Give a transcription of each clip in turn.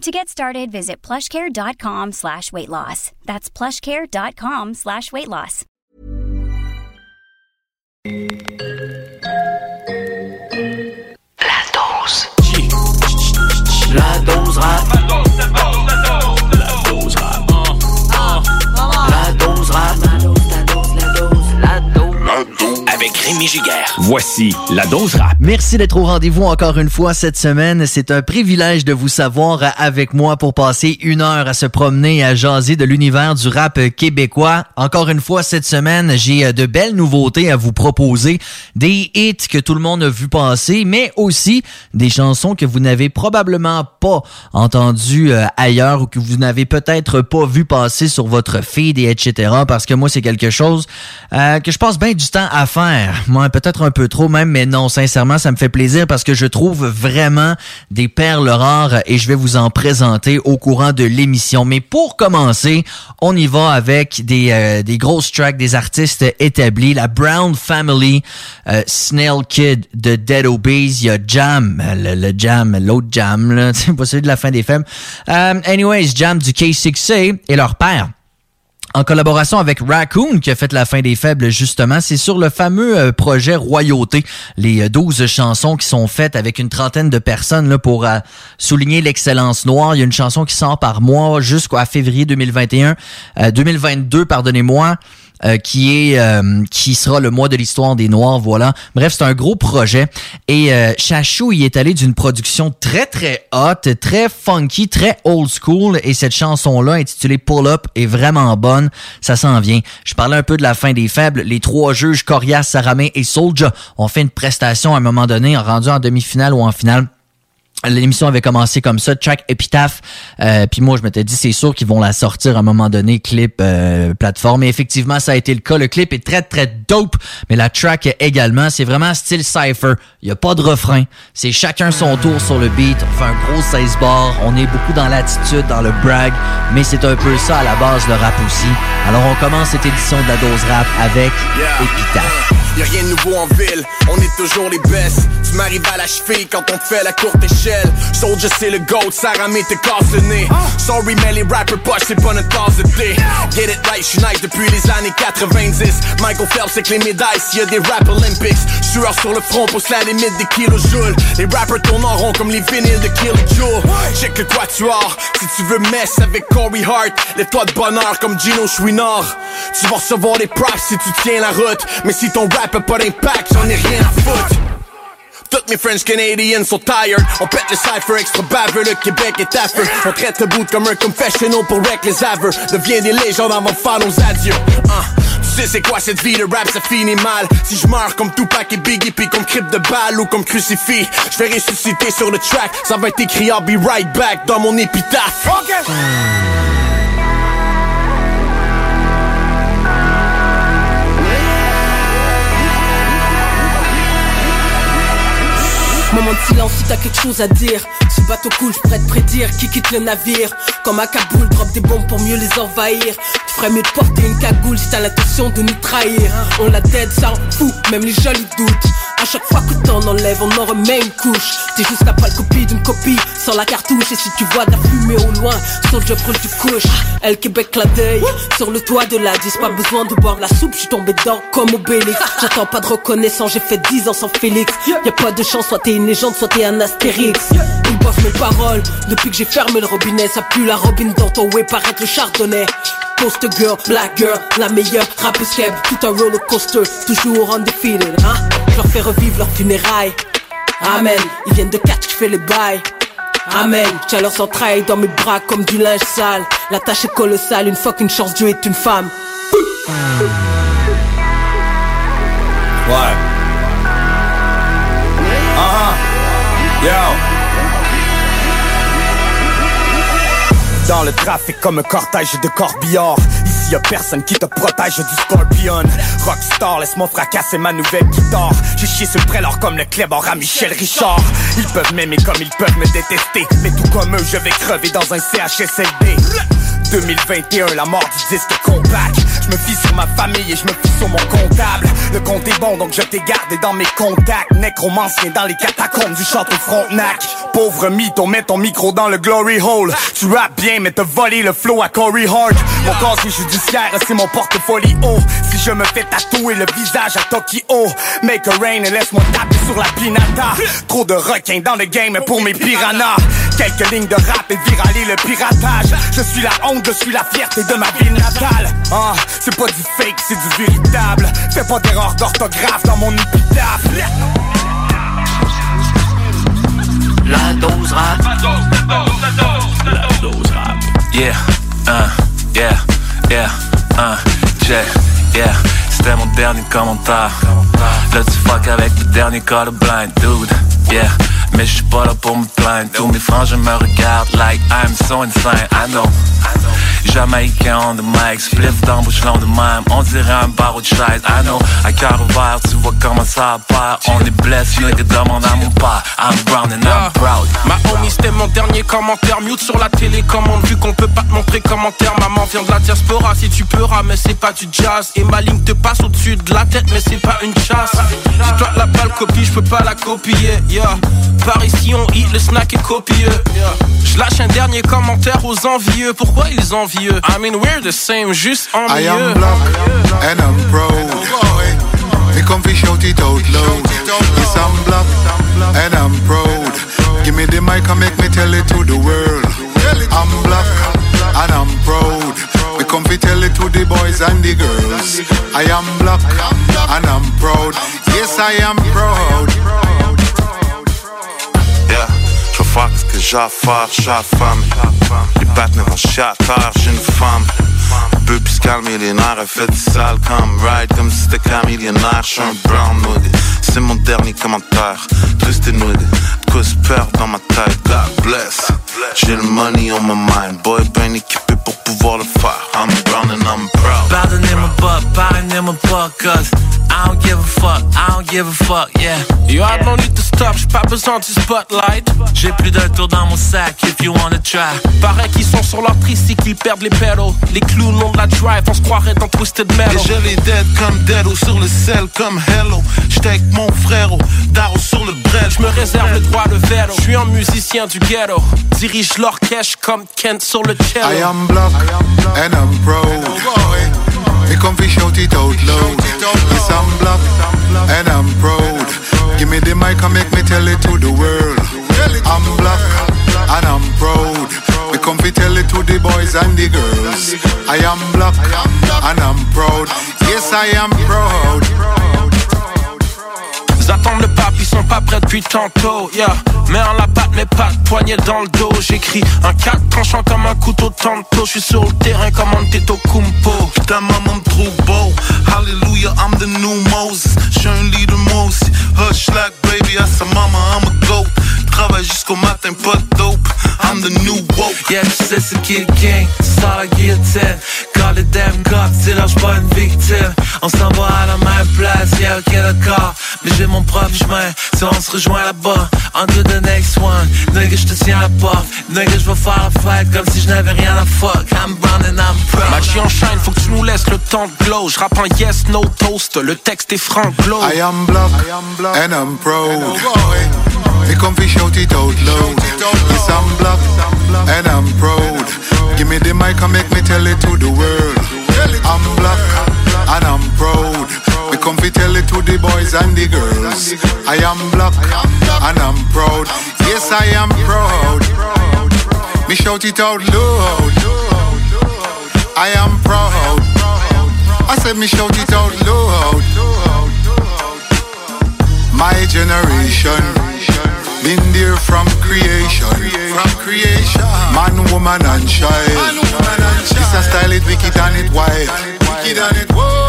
To get started, visit plushcare.com slash weight loss. That's plushcare.com slash weight loss. La dose. La dose rap. La dose rap. La dose rap. La dose, la Avec Rémi Giguère. Voici la dose rap. Merci d'être au rendez-vous encore une fois cette semaine. C'est un privilège de vous savoir avec moi pour passer une heure à se promener à jaser de l'univers du rap québécois. Encore une fois cette semaine, j'ai de belles nouveautés à vous proposer. Des hits que tout le monde a vu passer, mais aussi des chansons que vous n'avez probablement pas entendues euh, ailleurs ou que vous n'avez peut-être pas vu passer sur votre feed et etc. Parce que moi, c'est quelque chose euh, que je passe bien du temps à faire. Moi, peut-être un peu trop même, mais non, sincèrement, ça me fait plaisir parce que je trouve vraiment des perles rares et je vais vous en présenter au courant de l'émission. Mais pour commencer, on y va avec des, euh, des grosses tracks des artistes établis. La Brown Family, euh, Snail Kid de Dead Obeys, il y a Jam, le, le Jam, l'autre Jam, là, c'est pas celui de la fin des films. Euh, anyways, Jam du K6A et leur père en collaboration avec Raccoon qui a fait la fin des faibles justement. C'est sur le fameux euh, projet Royauté, les euh, 12 chansons qui sont faites avec une trentaine de personnes là, pour euh, souligner l'excellence noire. Il y a une chanson qui sort par mois jusqu'à février 2021, euh, 2022, pardonnez-moi. Euh, qui est euh, qui sera le mois de l'histoire des Noirs, voilà. Bref, c'est un gros projet et euh, Chachou y est allé d'une production très très hot, très funky, très old school et cette chanson là intitulée Pull Up est vraiment bonne, ça s'en vient. Je parlais un peu de la fin des faibles, les trois juges Corias, Saramé et Soulja ont fait une prestation à un moment donné, rendu en demi-finale ou en finale. L'émission avait commencé comme ça, track épitaphe. Euh, puis moi, je m'étais dit, c'est sûr qu'ils vont la sortir à un moment donné, clip, euh, plateforme. Et effectivement, ça a été le cas. Le clip est très, très dope. Mais la track également, c'est vraiment style cypher. Il n'y a pas de refrain. C'est chacun son tour sur le beat. On fait un gros 16 bars. On est beaucoup dans l'attitude, dans le brag. Mais c'est un peu ça à la base, le rap aussi. Alors, on commence cette édition de la dose rap avec épitaphe. Y'a rien de nouveau en ville, on est toujours les best. Tu m'arrives à la cheville quand on fait la courte échelle. Soldier c'est le goat, Sarah mais te casse le nez. Sorry mais les rappers poches c'est pas notre tasse de thé. Get it right, j'suis nice depuis les années 90. Michael Phelps que les médailles s'il y a des rap Olympics. Sueur sur le front pousse la limite des kilojoules. Les rappers tournent en rond comme les vinyles de Kill Joe. Check le quatuor, si tu veux mess avec Corey Hart, lève-toi de bonheur comme Gino Chouinard. Tu vas recevoir des props si tu tiens la route. Mais si ton rap a pas d'impact, j'en ai rien à foutre. Toutes mes French Canadians sont tired. On pète le cypher extra baveux Le Québec est affreux. On traite le bout comme un confessional Pour wreck les aveux. Deviens des légendes avant de faire nos adieux. Hein? Tu sais c'est quoi cette vie de rap ça finit mal. Si je meurs comme Tupac et Biggie Puis comme crypte de balle ou comme crucifix Je vais ressusciter sur le track. Ça va être écrit I'll be right back Dans mon épitaphe Moment de silence si t'as quelque chose à dire bateau coule, je prête prédire qui quitte le navire. Comme à Kaboul, drop des bombes pour mieux les envahir. Tu ferais mieux de porter une cagoule si t'as l'intention de nous trahir. On la tête, ça en fout, même les jolis doutes. À chaque fois que t'en enlèves, on en remet une couche. T'es juste la pâle copie d'une copie sans la cartouche. Et si tu vois de la fumée au loin, sauf je brûle du couche Elle Québec la deuil, sur le toit de la 10 Pas besoin de boire la soupe, je suis tombé dedans comme Obélix. J'attends pas de reconnaissance, j'ai fait 10 ans sans Félix. Y'a pas de chance, soit t'es une légende, soit t'es un astérix Depuis que j'ai fermé le robinet Ça pue la robine dans ton way, paraître le chardonnay poster girl, black girl, la meilleure rappeuse keb, tout un roller coaster, toujours undefeated, hein. Je leur fais revivre leur funérailles. Amen, ils viennent de catch, je fais les bails. Amen, tiens leurs entrailles dans mes bras comme du linge sale. La tâche est colossale, une fois qu'une chance Dieu est une femme. Ouais. Uh-huh. Yo. Dans le trafic comme un cortège de corbillards Y'a personne qui te protège du scorpion Rockstar, laisse-moi fracasser ma nouvelle guitare J'ai chié sur prélor comme le clébard à Michel Richard Ils peuvent m'aimer comme ils peuvent me détester Mais tout comme eux, je vais crever dans un CHSLD 2021, la mort du disque compact. Je me fie sur ma famille et je me fie sur mon comptable. Le compte est bon, donc je t'ai gardé dans mes contacts. Nécromancien dans les catacombes du château Frontenac. Pauvre mytho, mets ton micro dans le glory hole. Tu rappes bien, mais te voler le flow à Corey Hart. Mon casier judiciaire, c'est mon portfolio. Si je me fais tatouer le visage à Tokyo, make a rain et laisse-moi taper sur la pinata. Trop de requins dans le game pour mes piranhas. Quelques lignes de rap et viraler le piratage. Je suis la honte je suis la fierté de ma ville natale. Ah, c'est pas du fake, c'est du véritable. Fais pas d'erreur d'orthographe dans mon épitaphe. La dose rap. La dose, la dose, rap. Yeah, uh, yeah, yeah, uh, yeah, yeah. C'était mon dernier commentaire. Là tu fuck avec le dernier blind dude. Yeah. Mais je suis pas là pour me plaindre. Tous mes frangins me regardent like I'm so insane. I know. Jamaïcain on the mic, spliff d'embauche long de même. On dirait un barreau de chaise, I know. À cœur ouvert, tu vois comment ça part. On est blessé, nigga demande à mon père I'm brown and I'm proud. Ma homie c'était mon dernier commentaire. Mute sur la télécommande vu qu'on peut pas te montrer commentaire Maman vient de la diaspora. Si tu peux mais c'est pas du jazz. Et ma ligne te passe au-dessus de la tête mais c'est pas une chasse. Si toi la balle copie, je peux pas la copier, yeah. Par ici on hit, le snack est copieux Je lâche un dernier commentaire aux envieux. Pourquoi ils envieux? I mean we're the same, juste en mieux I am black and I'm proud Me come fi shout it out loud. Yes I'm black and I'm proud. Give me the mic and make me tell it to the world. I'm black and I'm proud Me come fi tell it to the boys and the girls. I am black and I'm proud. Yes I am proud. Fuck ce que j'ai à faire, j'ai femme Les partenaires en terre, j'ai une femme peu plus calme, nerfs, elle fait du sale comme ride Comme si c'était camillionnaire, j'suis un brown hoodie C'est mon dernier commentaire, twisted hoodie De quoi se perd dans ma tête, God bless J'ai le money on my mind, boy ben équipé pour pouvoir le faire I'm brown and I'm proud Pardonnez-moi pas, pardonnez-moi pas, cause I don't give a fuck, I don't give a fuck, yeah. Yo, I don't need to stop, j'suis pas besoin du spotlight. J'ai plus d'un tour dans mon sac, if you wanna try. Pareil qu'ils sont sur leur tricycle, ils perdent les pédaux. Les clous long de la drive, on se croirait dans Twisted Metal. Et je les dead comme Deado sur le sel comme Hello. J'étais avec mon frère, Daro sur le Je J'me réserve le droit, le vélo. J'suis un musicien du ghetto. Dirige l'orchestre comme Kent sur le cello. I am black, and I'm proud. Me come fi shout it out loud. Yes, I'm black and I'm proud. Give me the mic and make me tell it to the world. I'm black and I'm proud. Me come fi tell it to the boys and the girls. I am black and I'm proud. Yes, I am proud. Le pas prêts depuis tantôt, yeah. Mais en la patte, mes pattes, poignées dans le dos. J'écris un 4 tranchant comme un couteau tantôt. J'suis sur le terrain comme un Tito Kumpo. Putain, maman me trouve beau. Hallelujah, I'm the new Moses. J'suis un leader, moi aussi. Hush like baby, à sa maman, I'm a goat. Travaille jusqu'au matin, pas de dope. I'm the new woke. Yeah, tu sais, c'est qui le king, c'est ça la guillotine. Quand les damn cops, c'est là, j'suis pas une victime. On s'en va à la même place, yeah, ok, d'accord. Mais j'ai mon propre chemin, si on se rejoint là-bas. On to the next one, nigga, j'te tiens à la porte. Nigga, j'vais faire la fête comme si je n'avais rien à fuck. I'm brown and I'm proud. Magie en shine, faut que tu nous laisses le temps de glow. J'rappe un yes, no toast, le texte est franc glow. I am black, and I'm proud. Me come fi shout it out loud. Yes, I'm black, and I'm proud. Give me the mic and make me tell it to the world. Boys and the girls. I am black, and I'm proud. Yes, I am proud. Me shout it out loud. I am proud. I said me shout it out loud. My generation been there from creation. From creation. Man, woman, and child. This a style it wicked and it wild. Wicked and it wild.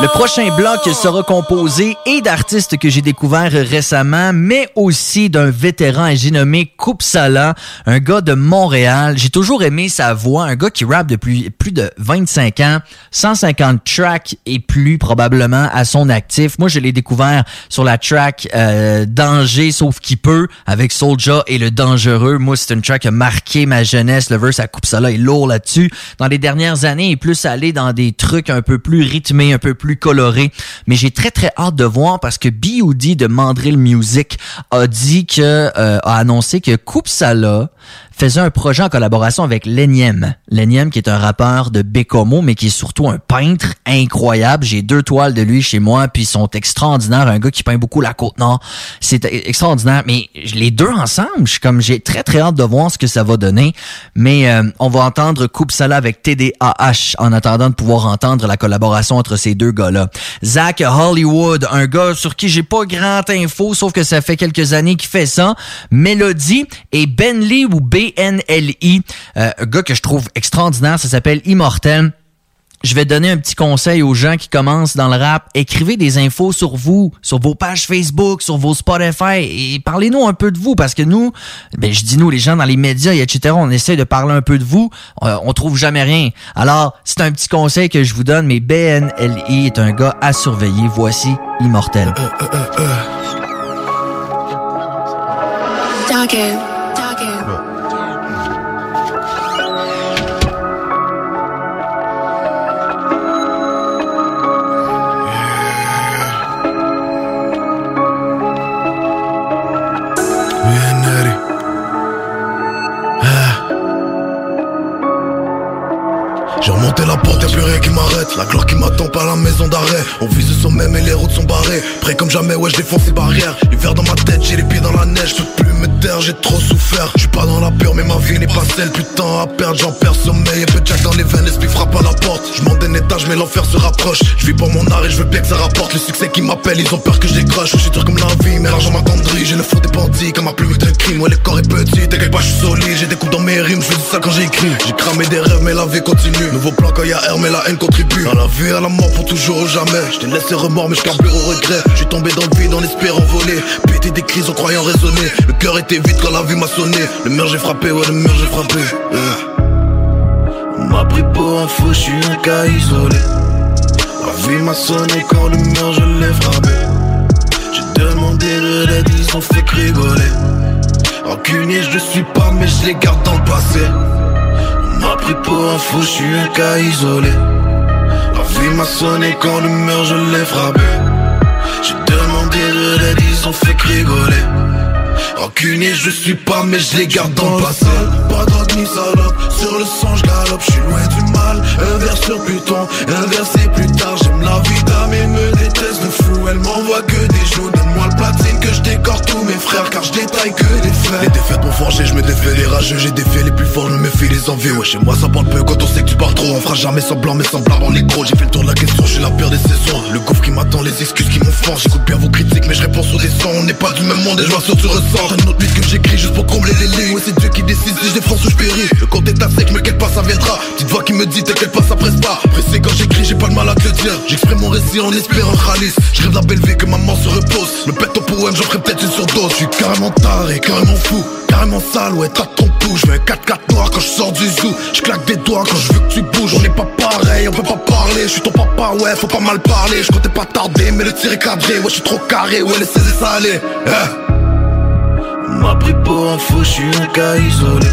Le prochain bloc sera composé et d'artistes que j'ai découverts récemment, mais aussi d'un vétéran j'ai nommé Koupsala, un gars de Montréal. J'ai toujours aimé sa voix, un gars qui rappe depuis plus de 25 ans, 150 tracks et plus probablement à son actif. Moi, je l'ai découvert sur la track euh, Danger sauf qui peut avec Soulja et le Dangereux. Moi, c'est une track qui a marqué ma jeunesse. Le verse à Koupsala est lourd là-dessus. Dans les dernières années, il est plus allé dans des trucs un peu plus rythmés, un peu plus coloré. Mais j'ai très très hâte de voir parce que B.O.D. de Mandrill Music a dit que euh, a annoncé que Coupe faisait un projet en collaboration avec Leniem. Leniem qui est un rappeur de Bécomo, mais qui est surtout un peintre incroyable. J'ai deux toiles de lui chez moi, puis ils sont extraordinaires. Un gars qui peint beaucoup la Côte-Nord. C'est extraordinaire. Mais les deux ensemble, je suis comme j'ai très très hâte de voir ce que ça va donner. Mais euh, on va entendre Coupe Sala avec TDAH en attendant de pouvoir entendre la collaboration entre ces deux gars-là. Zach Hollywood, un gars sur qui j'ai pas grand info, sauf que ça fait quelques années qu'il fait ça. Mélodie et Benly ou B NLI, euh, un gars que je trouve extraordinaire, ça s'appelle Immortel. Je vais donner un petit conseil aux gens qui commencent dans le rap. Écrivez des infos sur vous, sur vos pages Facebook, sur vos Spotify et parlez-nous un peu de vous parce que nous, ben je dis nous, les gens dans les médias et etc., on essaie de parler un peu de vous. Euh, on, trouve jamais rien. Alors, c'est un petit conseil que je vous donne, mais BNLI est un gars à surveiller. Voici Immortel. J'ai remonté la porte, y'a plus rien qui m'arrête. La gloire qui m'attend pas la maison d'arrêt. On vise le sommet, mais les routes sont barrées. Prêt comme jamais, ouais, je défonce les barrières. L'hiver dans ma tête, j'ai les pieds dans la neige. Je peux plus me taire, j'ai trop souffert. Je suis pas dans la peur, mais ma vie n'est pas celle. Putain, à perdre, j'en perds sommeil. Et peu Jack dans les veines, l'esprit frappe à la porte. Je monte d'un étage, mais l'enfer se rapproche. Je vis pour mon art et je veux bien que ça rapporte. Le succès qui m'appelle, ils ont peur que je décroche. Je suis dur comme la vie, mais l'argent m'attendrit. J'ai le faux des bandits, comme ma plume d'un crime. Ouais, le corps est petit, t'inquiète pas, je suis solide. J'ai des coups dans mes rimes, je fais ça quand j'écris. J'ai cramé des rêves, mais la vie continue. Plan quand y'a R, mais la haine contribue. À la vie, à la mort, pour toujours ou jamais. Je laissé remords, mais je carbure au regret. Je tombé dans le vide en espérant voler. Péter des crises en croyant raisonner. Le cœur était vide quand la vie m'a sonné. Le mur j'ai frappé, ouais, le mur j'ai frappé. On m'a pris pour un fou, je suis un cas isolé. La vie m'a sonné quand le mur je l'ai frappé. J'ai demandé de l'aide, ils ont fait rigoler. Rancunier, je suis pas, mais je les garde dans le passé. Pris pour un fou, je suis un cas isolé. La vie m'a sonné quand le mur je l'ai frappé. J'ai demandé de l'aide, ils ont fait rigoler. Rancunier, je suis pas, mais je les garde dans le passé. Pas drogue ni salope, sur le sang je galope, je suis loin du mal. Un vers sur Pluton, un versé plus tard. J'aime la vie d'âme et me déteste de fou. Elle m'envoie que des jours, donne-moi le platine que je décore tous mes frères, car je détaille que des frères. Les défaites m'ont forgé, je me défais les rageux, j'ai défait les plus forts, je me méfie les envies. Ouais, chez moi ça parle peu quand on sait que tu pars trop. On fera jamais semblant, mais semblable en gros J'ai fait le tour de la question, je suis la pire des saisons. Le gouffre qui m'attend, les excuses qui fort. J'écoute bien vos critiques, mais je réponds sur des sons. On n'est pas du même monde et je vois sur tu ressens. Un autre que j'écris juste pour combler les lignes. Ouais, c'est Dieu qui décide si je défonce ou je péris. Le compte est sec, mais quel pas ça viendra. Petite voix qui me dit, t'inquiète pas, ça presse pas. Pressé quand j'écris, j'ai pas le mal à te dire. J'exprime mon récit en espérant. Je rêve la belle vie que maman se repose. Me pète ton poème, ferai peut-être une surdose. Je suis carrément taré, carrément fou. Carrément sale, ouais, t'as ton pouls. Je veux un 4-4 noir quand je sors du zoo. Je claque des doigts quand je veux que tu bouges. On n'est pas pareil, on peut pas parler. Je suis ton papa, ouais, faut pas mal parler. Je comptais pas tarder, mais le tir est cadré. Ouais, je suis trop carré, ouais, laissez ça aller. On m'a pris pour un fou, je suis un cas isolé.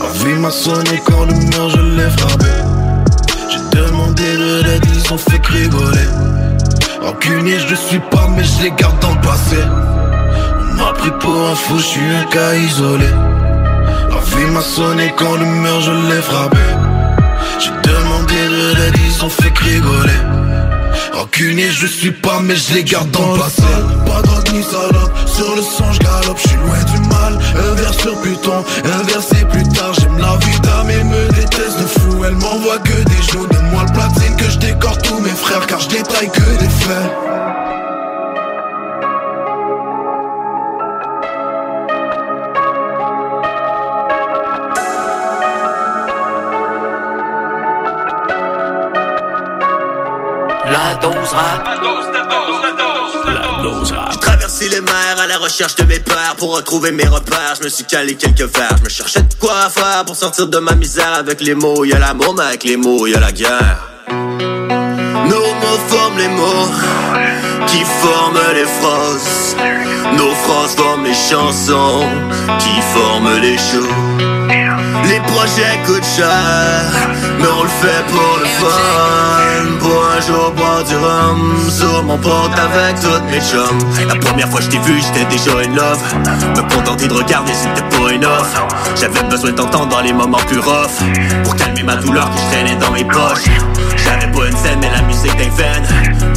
La vie m'a sonné quand le mur je l'ai frappé. J'ai demandé de l'aide, ils ont fait rigoler. Rancunier, je suis pas, mais je les garde dans le passé. On m'a pris pour un fou, je suis un cas isolé. La vie m'a sonné quand le mur je l'ai frappé. J'ai demandé de l'aide, ils ont fait rigoler. Rancunier je suis pas mais je les garde dans le passé Pas drogue ni salope, sur le sang je galope, je suis loin du mal Un verre sur buton, un verset plus tard J'aime la vie d'âme et me déteste de fou Elle m'envoie que des jours, mes frères car je détaille que des faits. La dose rap. La dose rap. J'ai traversé les mers à la recherche de mes pères Pour retrouver mes repères, je me suis calé quelques verres Je me cherchais de quoi faire pour sortir de ma misère Avec les mots, y'a l'amour, mais avec les mots, y'a la guerre Nos mots forment les mots Qui forment les phrases. Nos phrases forment les chansons Qui forment les shows Les projets coûtent cher Mais on le fait pour le fun. Pour un jour boire du rhum Sur mon porte avec toutes mes chums. La première fois que je t'ai vu j'étais déjà in love. Me contenter de regarder c'était pas une offre J'avais besoin d'entendre dans les moments plus rough. Pour calmer ma douleur que je traînais dans mes poches J'avais pas une scène mais la musique des veines.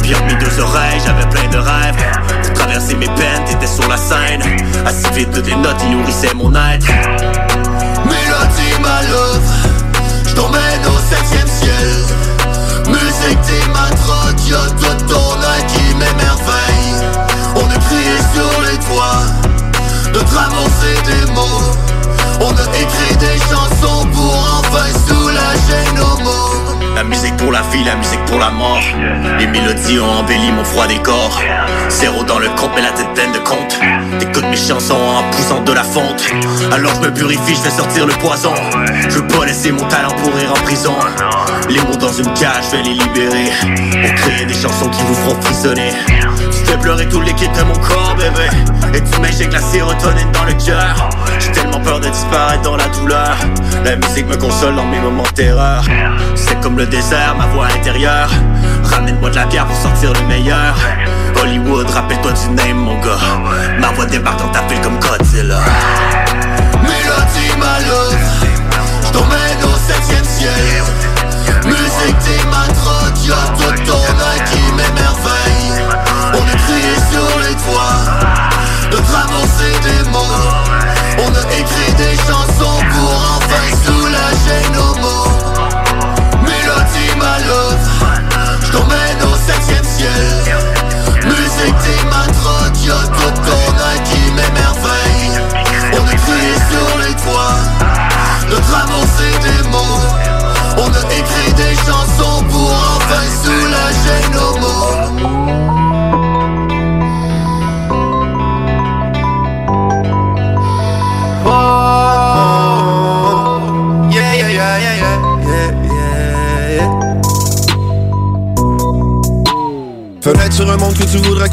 Puis entre mes deux oreilles j'avais plein de rêves. Pour traverser mes peines t'étais sur la scène. Assez vite toutes les notes ils nourrissaient mon être. Mélodie ma love J't'emmène au septième ciel. Musique t'es ma drogue Y'a ton œil qui m'émerveille. On a crié sur les toits Notre amour c'est des mots. On a écrit des chansons pour enfin soulager nos mots la musique pour la vie, la musique pour la mort. Les mélodies ont embelli mon froid décor Zéro dans le compte mais la tête pleine de compte T'écoutes mes chansons en poussant de la fonte. Alors je me purifie, je vais sortir le poison. Je veux pas laisser mon talent pourrir en prison. Les mots dans une cage, je vais les libérer. Pour créer des chansons qui vous feront frissonner Fais pleurer tout le liquide de mon corps bébé. Et tu m'échec la sérotonine dans le cœur. J'ai tellement peur de disparaître dans la douleur. La musique me console dans mes moments de terreur. C'est comme le désert, ma voix intérieure. Ramène-moi de la bière pour sortir le meilleur. Hollywood, rappelle-toi du name mon gars. Ma voix débarque dans ta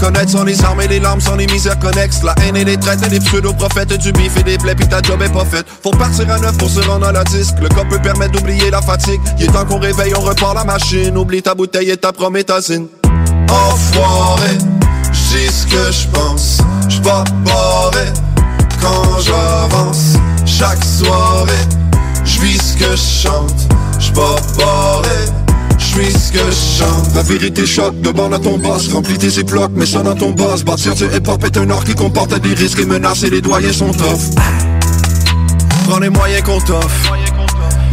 connaître Sans les armes et les larmes, sans les misères connexes. La haine et les traites et les pseudo-prophètes Du bif et des plaies pis ta job est pas faite. Faut partir à neuf pour se rendre à la disque. Le corps peut permettre d'oublier la fatigue. Il est temps qu'on réveille, on repart la machine. Oublie ta bouteille et ta prométhazine. Enfoiré, j'dis ce que j'pense. J'pas barré quand j'avance. Chaque soirée, j'vis ce que j'chante J'pas barré La vérité choque, de bande à ton boss. Remplis tes éplocs, mais sonne à ton boss. Bâtir du hip-hop est un art qui comporte des risques et menaces Et les doyens sont tough. Prends les moyens qu'on t'offre.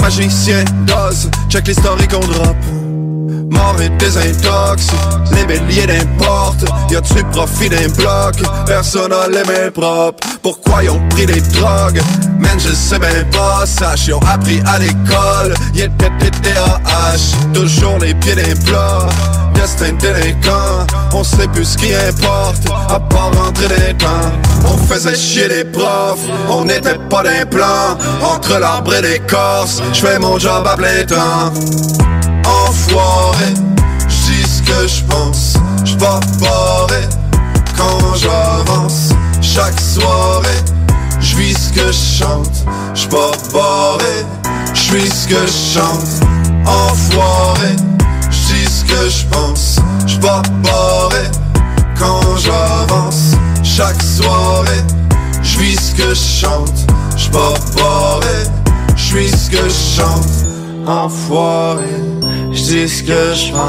Magicien, dose, check les stories qu'on drop. Mort et désintox, les béliers d'importe Y'a du profit d'un bloc, personne a les mains propres. Pourquoi ils ont pris des drogues? Man je sais même pas, sache ils ont appris à l'école. Y'a peut-être des TAH, toujours les pieds d'un plat Destin délinquant, on sait plus ce qui importe À part rentrer d'un temps, on faisait chier les profs On n'était pas d'un plan, entre l'arbre et l'écorce J'fais mon job à plein temps. Enfoiré, j'dis ce que j'pense J'pas barré quand j'avance. Chaque soirée, j'vis ce que j'chante J'pas barré, j'suis ce que j'chante Enfoiré, j'dis ce que j'pense J'pas barré. Quand j'avance Chaque soirée, j'vis ce que j'chante J'pas barré, j'suis ce que j'chante Enfoiré. Je ce que je pense.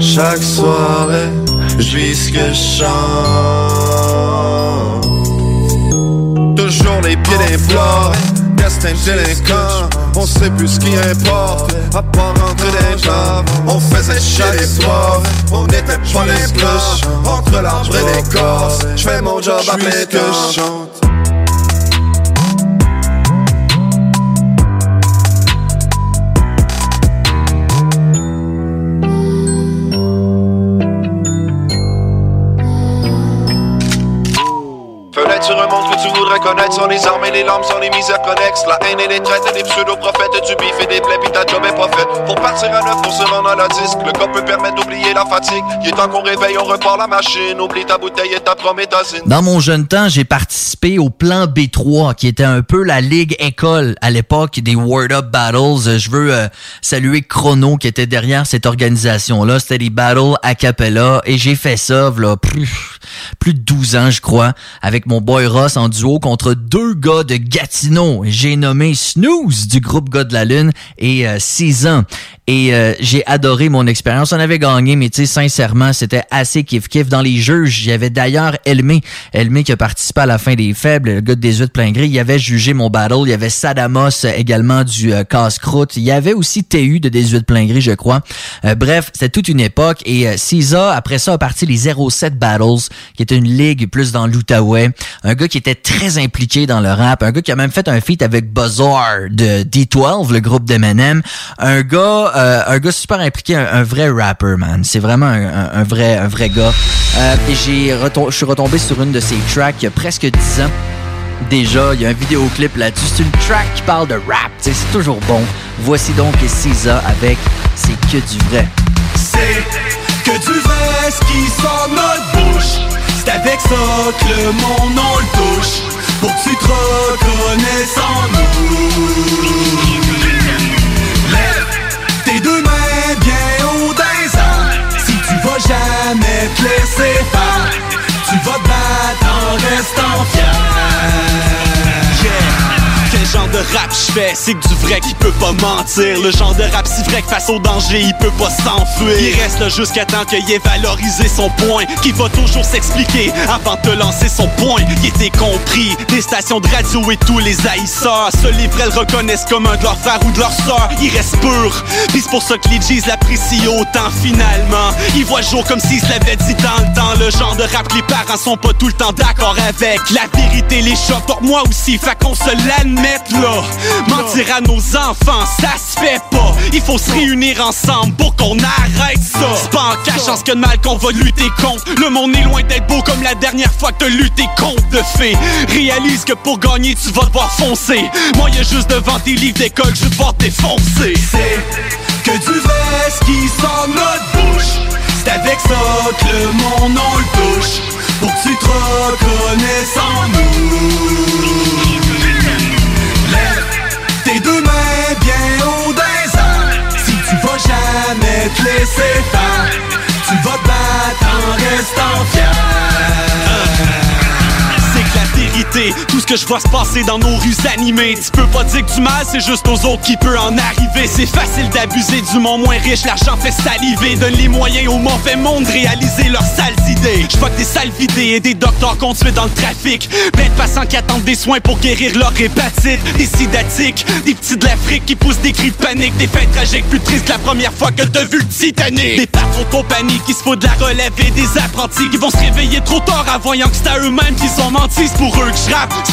Chaque soirée, je vis ce que je chante. Toujours les pieds des plats, destin délinquant. On sait plus ce qui importe, à part rentrer des gens. On faisait chier les soirs, on était pas les cloches. Entre l'arbre et l'écorce, je fais mon job à temps. Fenêtre connaître Sans les armes et les larmes, sans les misères connexes. La haine et les traites et des pseudo-prophètes Du bif et des plaies pis ta job est faite. Pour partir à neuf, pour se rendre à la disque Le corps peut permettre d'oublier la fatigue. Il est temps qu'on réveille, on repart la machine. Oublie ta bouteille et ta prométhazine Dans mon jeune temps, j'ai participé au plan B3, qui était un peu la ligue école à l'époque des Word Up Battles. Je veux euh, saluer Chrono qui était derrière cette organisation-là. C'était des battles a cappella et j'ai fait ça, là, plus, plus de 12 ans, je crois, avec mon boy Ross en duo contre deux gars de Gatineau. J'ai nommé Snooze du groupe Gars de la Lune et euh, 6 ans. Et euh, j'ai adoré mon expérience. On avait gagné, mais tu sais, sincèrement, c'était assez kiff-kiff. Dans les juges, il y avait d'ailleurs Elmé. Elmé qui a participé à la fin des faibles, le gars de 18 plein gris. Il avait jugé mon battle. Il y avait Sadamos euh, également du euh, casse-croûte. Il y avait aussi TU de 18 plein gris, je crois. Euh, bref, c'était toute une époque. Et euh, Cisa, après ça, a parti les 07 Battles, qui était une ligue plus dans l'Outaouais. Un gars qui était très impliqué dans le rap. Un gars qui a même fait un feat avec Buzzard de D12, le groupe d'Eminem. Un gars euh, un gars super impliqué, un, vrai rapper, man. C'est vraiment un, vrai, un vrai gars. Euh, j'ai je suis retombé sur une de ses tracks il y a presque 10 ans. Déjà, il y a un vidéoclip là-dessus. C'est une track qui parle de rap. C'est toujours bon. Voici donc Cisa avec C'est que du vrai. C'est que du vrai ce qui sort de notre bouche. C'est avec ça que le monde on le touche. Pour que tu te reconnaisses en nous. Lève tes deux mains bien haut airs. Si tu vas jamais te laisser faire, tu vas te battre en restant fier. Quel genre de rap je fais, c'est que du vrai qui peut pas mentir. Le genre de rap si vrai que face au danger il peut pas s'enfuir. Il reste là jusqu'à temps qu'il ait valorisé son point. Qui va toujours s'expliquer avant de te lancer son point. Il était compris, des stations de radio et tous les haïsseurs. Se livrer le reconnaissent comme un de leurs frères ou de leurs sœurs. Il reste pur, pis c'est pour ça que les G's l'apprécient autant finalement. Il voit le jour comme s'il se l'avait dit dans le temps. Le genre de rap que les parents sont pas tout le temps d'accord avec. La vérité les choque, pour moi aussi, fait qu'on se Mentir à nos enfants, ça se fait pas. Il faut se réunir ensemble pour qu'on arrête ça. C'est pas en cachant ce que de mal qu'on va lutter contre. Le monde est loin d'être beau comme la dernière fois que t'as lutté contre de fait. Réalise que pour gagner tu vas devoir foncer. Moi y'a juste devant tes livres d'école je vais devoir défoncer C'est que du ce qui sort notre bouche. C'est avec ça que le monde on le touche. Pour que tu te reconnaisses en nous. Tes deux mains bien des airs. Si tu vas jamais te laisser faire, tu vas te battre en restant fier. Tout ce que je vois se passer dans nos rues animées. Tu peux pas dire que du mal, c'est juste aux autres qui peut en arriver. C'est facile d'abuser du monde moins riche, l'argent fait saliver. Donne les moyens au mauvais monde de réaliser leurs sales idées. Je vois que des salles vidées et des docteurs tué dans le trafic. Plein de patients qui attendent des soins pour guérir leur hépatite. Des sidatiques, des petits de l'Afrique qui poussent des cris de panique. Des fins tragiques plus tristes la première fois que t'as vu le Titanic. Des patrons de compagnie qui se foutent de la relève et des apprentis Qui vont se réveiller trop tard en voyant que c'est à eux-mêmes qui sont mentis. C'est pour eux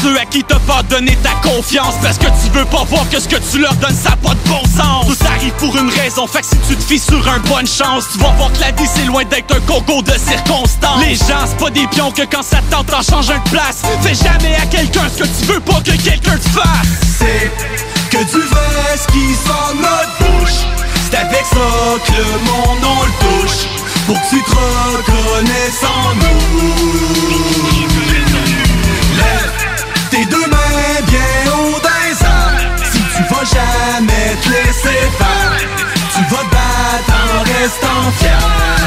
ceux à qui t'as pas donné ta confiance Parce que tu veux pas voir que ce que tu leur donnes ça pas de bon sens Tout arrive pour une raison, fait que si tu te fies sur un bonne chance Tu vas voir que la vie c'est loin d'être un concours de circonstances Les gens c'est pas des pions que quand ça tente t'en change un de place Fais jamais à quelqu'un ce que tu veux pas que quelqu'un te fasse C'est que du vrai ce qui sort notre bouche. C'est avec ça que le monde on le touche. Pour que tu te reconnaisses en nous. Tes deux mains bien haut airs. Si tu vas jamais te laisser faire, tu vas te battre en restant fier.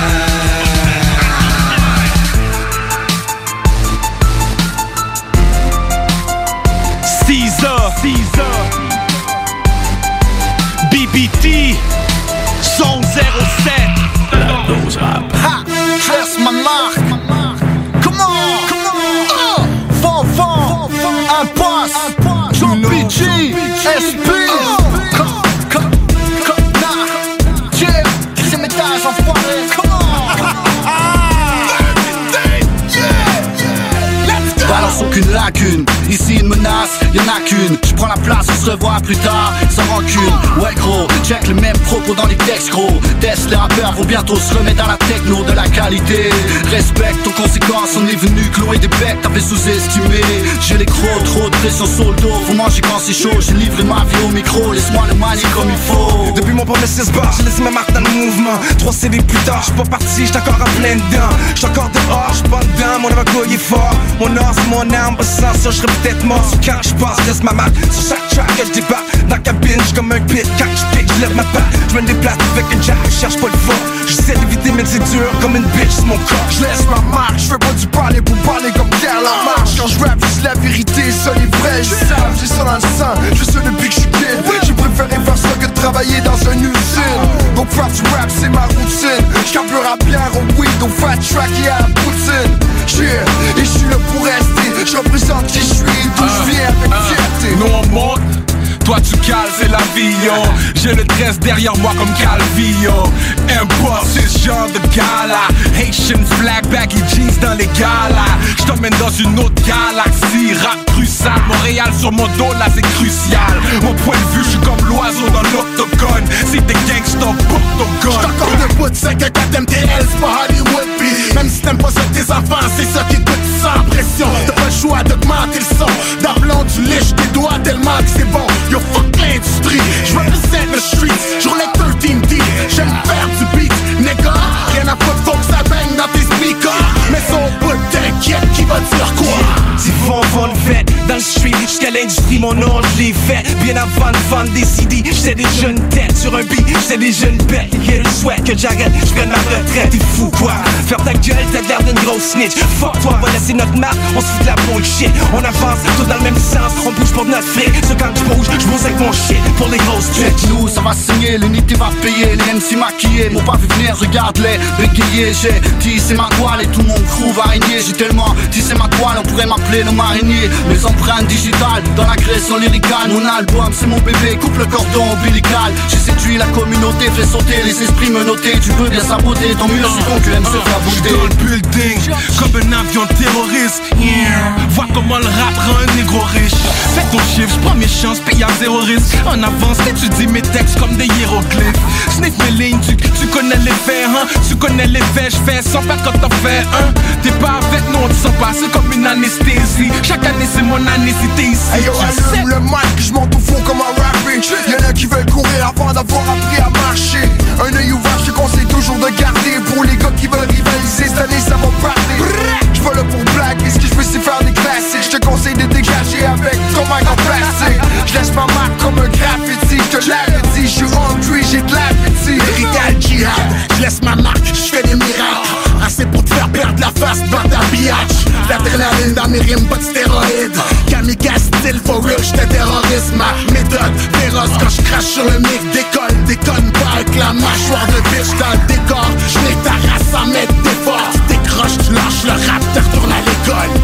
Plus tard, dans les textes gros. Test les rappeurs vont bientôt se remettre dans la techno de la qualité. Respecte aux conséquences, on est venu clouer des becs, t'avais sous-estimé. J'ai les crocs, trop de pression sur le dos. Faut manger quand c'est chaud, j'ai livré ma vie au micro. Laisse-moi le manier comme il faut. Depuis mon premier 6 bars, j'ai laissé ma marque dans le mouvement. Trois CD plus tard, j'suis pas parti, j'suis encore en plein dedans. J'suis encore dehors, j'suis pas dedans, mon avocat il est fort. Mon or mon arme, sans ça j'serais peut-être mort. Quand j'passe, laisse ma marque sur chaque track que j'débarque. Dans cabine, j'suis comme un pit, quand j'pique, j'lève ma patte. J'me déplace avec un jack, j'cherche pas le fort. J'essaie d'éviter mais c'est dur comme une bitch, c'est mon corps. J'laisse ma marque, j'fais pas du parler pour parler comme Pierre la marche. Quand j'rappe, c'est la vérité, ça les vrais, je savent, j'ai ça dans le sang. Je sais depuis que j'suis kid, j'ai préféré faire ça que de travailler dans une usine. Donc faire du rap, c'est ma routine. J'carbure à bière, au weed, au fat track et à la poutine. Yeah, et j'suis là pour rester. J'représente qui j'suis, d'où j'viens avec fierté. Nous on monte toi tu cales, c'est la vie, yo J'ai le dress derrière moi comme Calvillo. Impulse, c'est ce genre de gala. Haitian flag, baggy jeans dans les galas. J't'emmène dans une autre galaxie. Rap crucial, Montréal sur mon dos, là c'est crucial. Mon point de vue, j'suis comme l'oiseau dans l'octogone. Si t'es gangsta, J'suis encore debout, c'est que quand MTL, c'est pas Hollywood Pis même si t'aimes pas ça tes enfants, c'est ça qui te coûte sans pression. T'as pas le choix d'augmenter le son. D'appelant, tu lèches tes doigts tellement que c'est bon Bien avant de vendre des CD, j'étais déjà une tête Sur un beat, j'étais déjà une bête Yeah, le souhait que j'arrête, j'prenne ma retraite. T'es fou quoi, ferme ta gueule, t'as l'air d'une grosse snitch. Fuck toi, on va laisser notre marque, on se fout de la bullshit. On avance, tout dans le même sens, on bouge pour notre fric. Ce quand j'bouge, j'bouge avec mon shit Pour les grosses tricks nous, ça va signer, l'unité va payer, les MC maquillés, m'ont pas vu venir, regarde-les, bégayés, j'ai tissé ma toile et tout mon crew va régner, j'ai tellement tissé ma toile, on pourrait m'appeler le marinier, mes empreintes digitales, dans l'agression lyricale, mon album c'est mon bébé, coupe le cordon ombilical, j'ai séduit la communauté, fait sauter les esprits menottés, tu veux bien saboter ton mur, je con que MC faire bouger. dans le building, comme un avion terroriste, yeah. Vois comment le rap rend un négro riche. Fais ton chiffre, j'prends mes chances, paye à zéro risque. En avance, t'étudies mes textes comme des hiéroglyphes. Sniff mes lignes, tu, tu connais les faits, hein. Tu connais les faits, j'fais sans pas quand t'en fais un. T'es pas avec nous, on te sent pas, c'est comme une anesthésie. Chaque année c'est mon année t'es ici Hey yo, tu allume le mic, je fond comme un rapping Y'en a qui veulent courir avant d'avoir appris à marcher. Un œil ouvert, je conseille toujours de garder. Pour les gars qui veulent rivaliser, cette année ça va parler Je pas là pour blaguer, ce que je veux c'est faire des classiques. Je te conseille de dégager avec ton mic en plastique Je laisse ma marque comme un graffiti Je te l'avais dit, je suis hungry, j'ai de l'appétit. Héritage djihad, je laisse ma marque, je fais des miracles Assez pour te faire perdre la face dans ta biatch. L'adrénaline dans mes rimes, pas de stéroïdes. Kamikaze style for real, j'étais terroriste. Ma méthode féroce quand je crache sur le mic Décolle, déconne pas avec la mâchoire de biche dans le décor. J'mets ta race à mettre d'effort Tu décroches, tu lâches le rap, tu retournes à l'école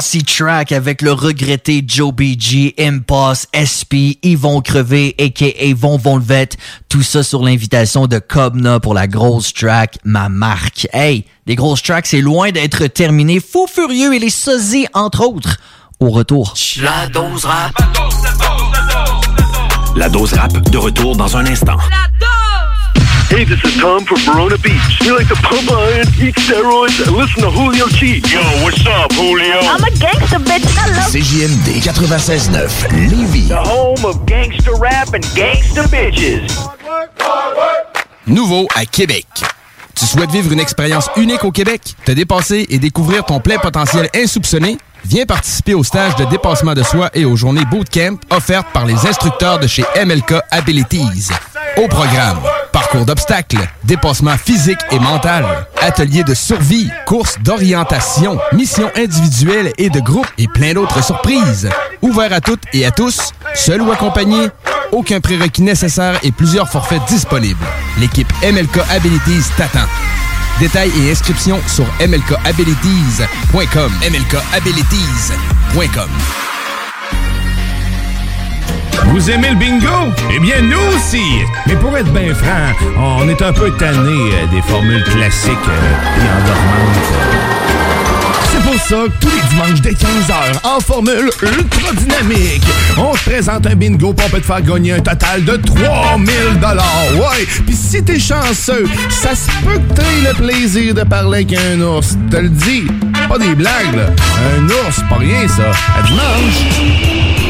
passy track avec le regretté Joe BG, Impasse, SP, Yvon Crevé, a.k.a. Von Von Levet. Tout ça sur l'invitation de Cobna pour la grosse track Ma Marque. Hey, les grosses tracks, c'est loin d'être terminé. Fou furieux et les sosies, entre autres. Au retour. La dose rap. La dose rap de retour dans un instant. Hey, this is Tom from Verona Beach. We like to pump iron, eat steroids, and listen to Julio G. Yo, what's up, Julio? I'm a gangster, bitch. I love CJMD 96.9 Lévis. The home of gangster rap and gangster bitches. Nouveau à Québec. Tu souhaites vivre une expérience unique au Québec, te dépasser et découvrir ton plein potentiel insoupçonné? Viens participer au stage de dépassement de soi et aux journées bootcamp offertes par les instructeurs de chez MLK Abilities. Au programme, parcours d'obstacles, dépassement physique et mental, ateliers de survie, courses d'orientation, missions individuelles et de groupe et plein d'autres surprises. Ouvert à toutes et à tous, seul ou accompagné, aucun prérequis nécessaire et plusieurs forfaits disponibles. L'équipe MLK Abilities t'attend. Détails et inscriptions sur mlkabilities.com. mlkabilities.com. Vous aimez le bingo? Eh bien, nous aussi! Mais pour être bien franc, on est un peu tanné euh, des formules classiques euh, et endormantes. C'est pour ça que tous les dimanches dès 15h, en formule ultra dynamique, on se présente un bingo pour peut te faire gagner un total de 3000 Ouais! Puis si t'es chanceux, ça se peut que t'aies le plaisir de parler avec un ours. Te le dis, pas des blagues, là. Un ours, pas rien, ça. À dimanche!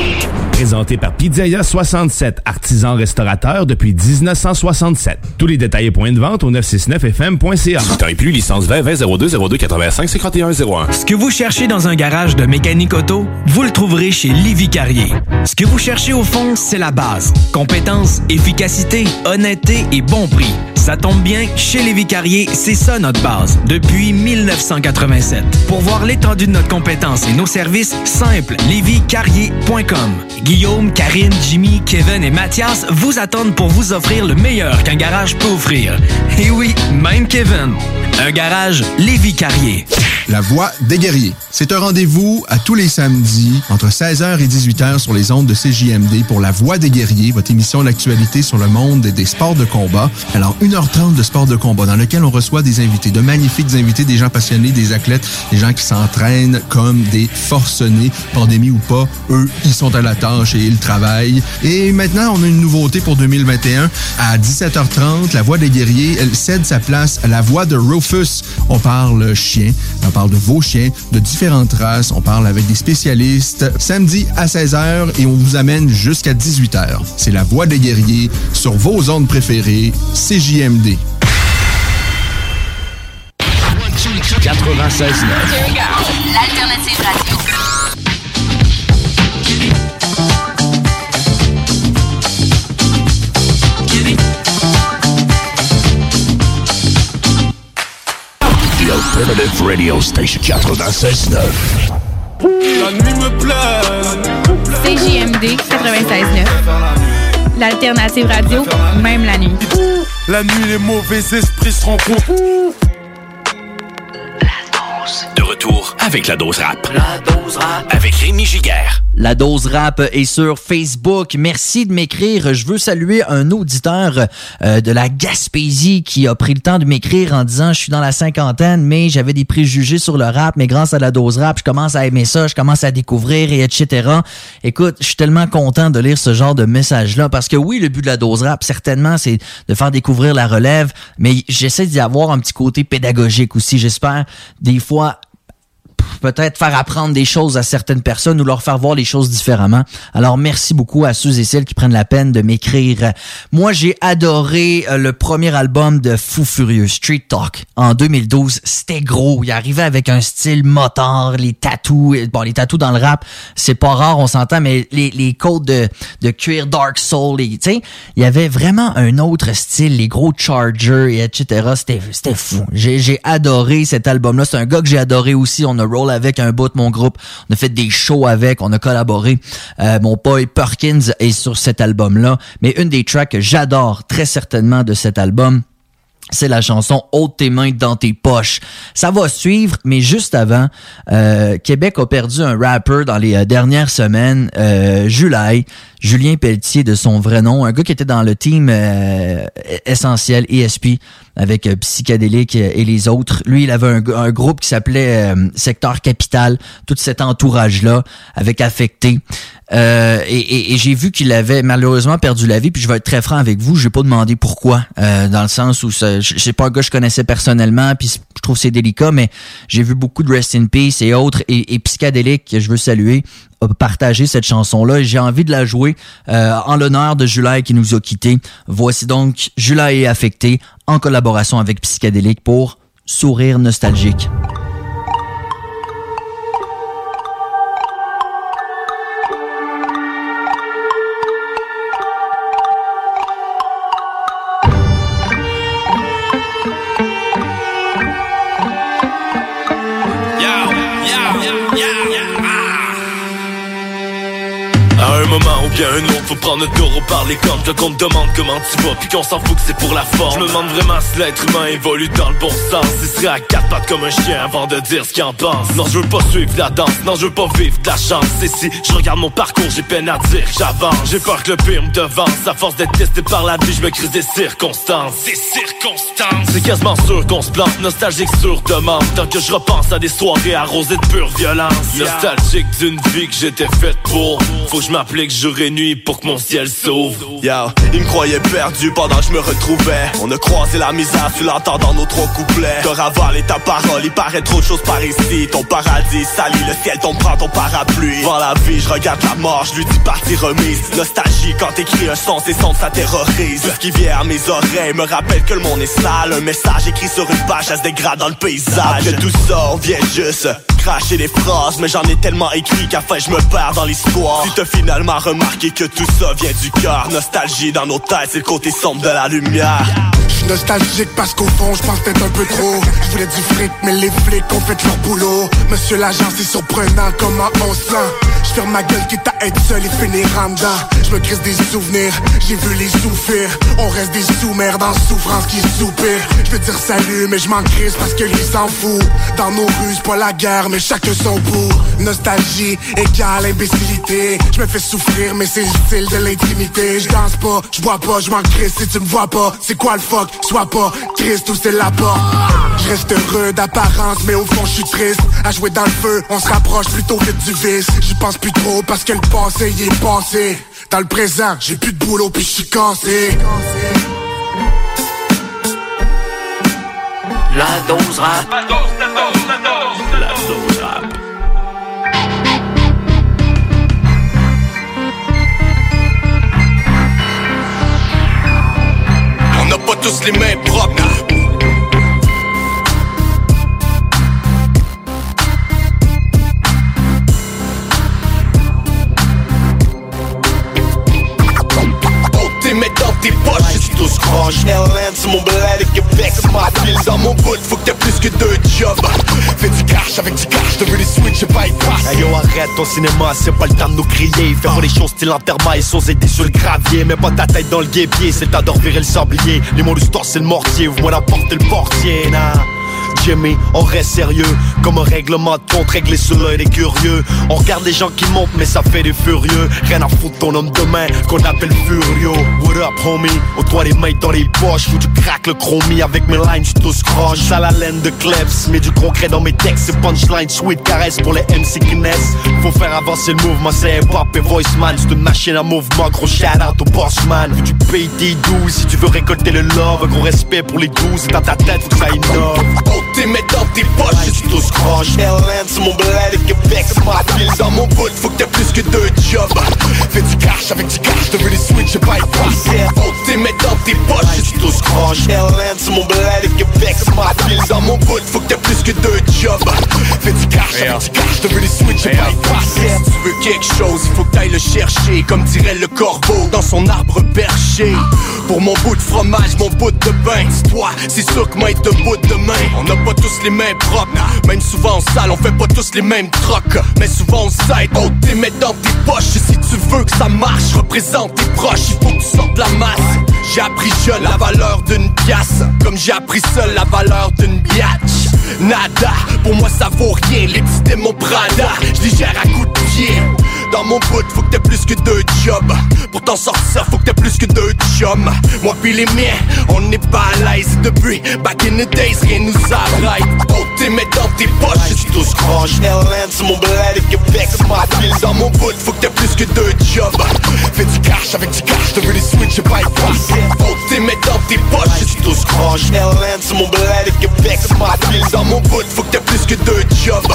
Présenté par Pizzeria 67, artisan restaurateur depuis 1967. Tous les détails et points de vente au 969fm.ca. Temps et plus, licence 20 20 02 02 85 51 01. Ce que vous cherchez dans un garage de mécanique auto, vous le trouverez chez Livy Carrier. Ce que vous cherchez au fond, c'est la base. Compétence, efficacité, honnêteté et bon prix. Ça tombe bien, chez Lévi Carrier, c'est ça notre base, depuis 1987. Pour voir l'étendue de notre compétence et nos services, simple, lévicarrier.com. Guillaume, Karine, Jimmy, Kevin et Mathias vous attendent pour vous offrir le meilleur qu'un garage peut offrir. Et oui, même Kevin. Un garage Lévi Carrier. La Voix des guerriers. C'est un rendez-vous à tous les samedis entre 16h et 18h sur les ondes de CJMD pour La Voix des guerriers, votre émission d'actualité sur le monde des sports de combat. Alors, 1h30 de sport de combat dans lequel on reçoit des invités, de magnifiques invités, des gens passionnés, des athlètes, des gens qui s'entraînent comme des forcenés, pandémie ou pas. Eux, ils sont à la tâche et ils travaillent. Et maintenant, on a une nouveauté pour 2021. À 17h30, La Voix des guerriers, cède sa place à La Voix de Rufus. On parle chien, on parle de vos chiens, de différentes races. On parle avec des spécialistes. Samedi à 16h et on vous amène jusqu'à 18h. C'est La Voix des guerriers sur vos ondes préférées, CJMD. 96 L'alternative radio. Alternative Radio Station 96.9. La nuit me plaît. CJMD 96.9. L'alternative radio, même la nuit. La nuit, les mauvais esprits se rencontrent. Retour avec la dose rap. La dose rap. Avec Rémi Giguère. La dose rap est sur Facebook. Merci de m'écrire. Je veux saluer un auditeur euh, de la Gaspésie qui a pris le temps de m'écrire en disant je suis dans la cinquantaine, mais j'avais des préjugés sur le rap, mais grâce à la dose rap, je commence à aimer ça, je commence à découvrir et etc. Écoute, je suis tellement content de lire ce genre de message-là parce que oui, le but de la dose rap, certainement, c'est de faire découvrir la relève, mais j'essaie d'y avoir un petit côté pédagogique aussi. J'espère des fois peut-être faire apprendre des choses à certaines personnes ou leur faire voir les choses différemment. Alors merci beaucoup à ceux et celles qui prennent la peine de m'écrire. Moi, j'ai adoré euh, le premier album de Fou Furieux, Street Talk, en 2012. C'était gros. Il arrivait avec un style motard, les tatous. Bon, les tatous dans le rap, c'est pas rare, on s'entend, mais les, codes de, de cuir Dark Soul, tu sais, il y avait vraiment un autre style, les gros Chargers et etc. C'était, fou. J'ai, j'ai adoré cet album-là. C'est un gars que j'ai adoré aussi. On a roll avec un bout de mon groupe. On a fait des shows avec, on a collaboré. Euh, mon boy Perkins est sur cet album-là. Mais une des tracks que j'adore très certainement de cet album, c'est la chanson Ôte tes mains dans tes poches. Ça va suivre, mais juste avant, euh, Québec a perdu un rapper dans les euh, dernières semaines, euh, Julien Pelletier de son vrai nom, un gars qui était dans le team euh, essentiel ESP avec euh, Psychédélique et les autres. Lui, il avait un, groupe qui s'appelait euh, Secteur Capital, tout cet entourage-là, avec Affecté. Euh, et, j'ai vu qu'il avait malheureusement perdu la vie. Puis je vais être très franc avec vous, j'ai pas demandé pourquoi, euh, dans le sens où je- c'est pas un gars que je connaissais personnellement. Puis je trouve c'est délicat, mais j'ai vu beaucoup de Rest in Peace et autres. Et, et Psychédélique, que je veux saluer, a partagé cette chanson-là. Et J'ai envie de la jouer euh, en l'honneur de July qui nous a quittés. Voici donc July est affecté en collaboration avec Psychédélique pour Sourire nostalgique. Bien un autre Faut prendre le taureau par les cornes Quand on te demande comment tu vas Puis qu'on s'en fout que c'est pour la forme. Je me demande vraiment si l'être humain évolue dans le bon sens. Il serait à quatre pattes comme un chien avant de dire ce qu'il en pense. Non je veux pas suivre la danse Non je veux pas vivre de la chance. Et si je regarde mon parcours j'ai peine à dire que j'avance. J'ai peur que le pire me devance. À force d'être testé par la vie je me crise des circonstances. Des circonstances. C'est quasiment sûr qu'on se plante. Nostalgique sur demande. Tant que je repense à des soirées arrosées de pure violence. Nostalgique d'une vie que j'étais faite pour. Faut que je m'applique jour et nuit pour mon ciel s'ouvre. Yo, il me croyait perdu pendant que je me retrouvais. On a croisé la misère, tu l'entends dans nos trois couplets T'as ravalé ta parole, il paraît trop de choses par ici. Ton paradis sali, le ciel tombe, prend ton parapluie. Dans la vie, je regarde la mort, je lui dis partie remise. Nostalgie quand t'écris un son, ces sons ça terrorise. Ce qui vient à mes oreilles me rappelle que le monde est sale. Un message écrit sur une page, ça se dégrade dans le paysage. Après tout ça, vient juste cracher des phrases Mais j'en ai tellement écrit qu'à fin je me perds dans l'histoire. Tu t'as finalement remarqué que tout ça vient du cœur. Nostalgie dans nos têtes, c'est le côté sombre de la lumière nostalgique parce qu'au fond je pense peut-être un peu trop. Je voulais du fric mais les flics ont fait leur boulot. Monsieur l'agent c'est surprenant comment on sent. Je ferme ma gueule quitte à être seul et finir en Je me crise des souvenirs, j'ai vu les souffrir. On reste des sous-mères dans souffrance qui soupirent Je veux dire salut mais je m'en crise parce que les s'en fout. Dans nos rues c'est pas la guerre mais chacun son bout. Nostalgie égale imbécilité. Je me fais souffrir mais c'est le style de l'intimité. Je danse pas, je bois pas, je m'en crise si tu me vois pas C'est quoi le fuck, sois pas triste ou c'est la porte. Je reste heureux d'apparence mais au fond je suis triste. À jouer dans le feu, on se rapproche plutôt que du vice. J'y pense plus trop parce que le passé y est passé. Dans le présent, j'ai plus de boulot puis je suis cassé. La dose rap. La dose, la dose, la dose, la dose pas tous les mains propres. T'es mets dans tes poches, c'est tous croche LN, c'est mon bled Ma ville Dans mon bout, faut que t'aies plus que deux jobs. Fais du cash avec du cash, t'as vu les switch, bypass. Hey yo arrête ton cinéma, c'est pas le temps de nous crier. Fais pas les choses style enterrement et sans aider sur le gravier. Mets pas ta tête dans le guépier, c'est le temps de le sablier. Les mots du store c'est le mortier, vous moi d'apporter le portier nah. Jimmy, on reste sérieux. Comme un règlement de compte réglé sous l'œil des curieux. On regarde les gens qui montent mais ça fait des furieux. Rien à foutre ton homme de main qu'on appelle Furio. What up homie, au toi les mains dans les poches Faut du crack le chromie avec mes lines j'suis tous croche. Ça la laine de Klebs, mets du concret dans mes textes C'est punchline, sweet caresse pour les MC qui Faut faire avancer le mouvement, c'est hip-hop et voice man. C'est une machine à mouvement, gros shout out au boss man. Faut du PT 12 si tu veux récolter le love Gros respect pour les 12 et dans ta tête faut que ça innove T'es mets dans tes poches, c'est tous croche LN, c'est mon bled et Québec, c'est ma ville Dans mon bout, faut que t'aies plus que deux jobs. Fais du cash avec du cash, vu les switch, bypass. Faut que t'es mets dans tes poches, c'est tous croche LN, c'est mon bled et Québec, c'est ma ville Dans mon bout, faut que t'aies plus que deux jobs. Fais du cash avec du cash, vu les switch, bypass. Si tu veux quelque chose, il faut que t'ailles le chercher Comme dirait le corbeau dans son arbre perché. Pour mon bout de fromage, mon bout de pain Dis-toi, c'est sûr que moi de bout de main On n'a pas tous les mains propres. Même souvent en salle, on fait pas tous les mêmes trocs. Mais souvent on s'aide, oh t'es mets dans tes poches. Si tu veux que ça marche, représente tes proches. Il faut que tu sortes de la masse. J'ai appris jeune la valeur d'une pièce. Comme j'ai appris seul la valeur d'une biatch. Nada, pour moi ça vaut rien Les petits démons Prada, je les à coups de pied dans mon bout, faut que t'aies plus que deux jobs. Pour t'en sortir, faut que t'aies plus que deux chums. Moi pis les miens, on n'est pas à l'aise Depuis back in the days, rien nous arrête t'es mets dans tes poches, c'est tous croche LN, mon bled et Québec, ma ville. Dans mon bout, faut que t'aies plus que deux jobs. Fais du cash avec du cash, t'as vu les switch bypass Oh t'es mets dans tes poches, c'est tous croche LN, mon bled et Québec, ma ville. Dans mon bout, faut que t'aies plus que deux jobs.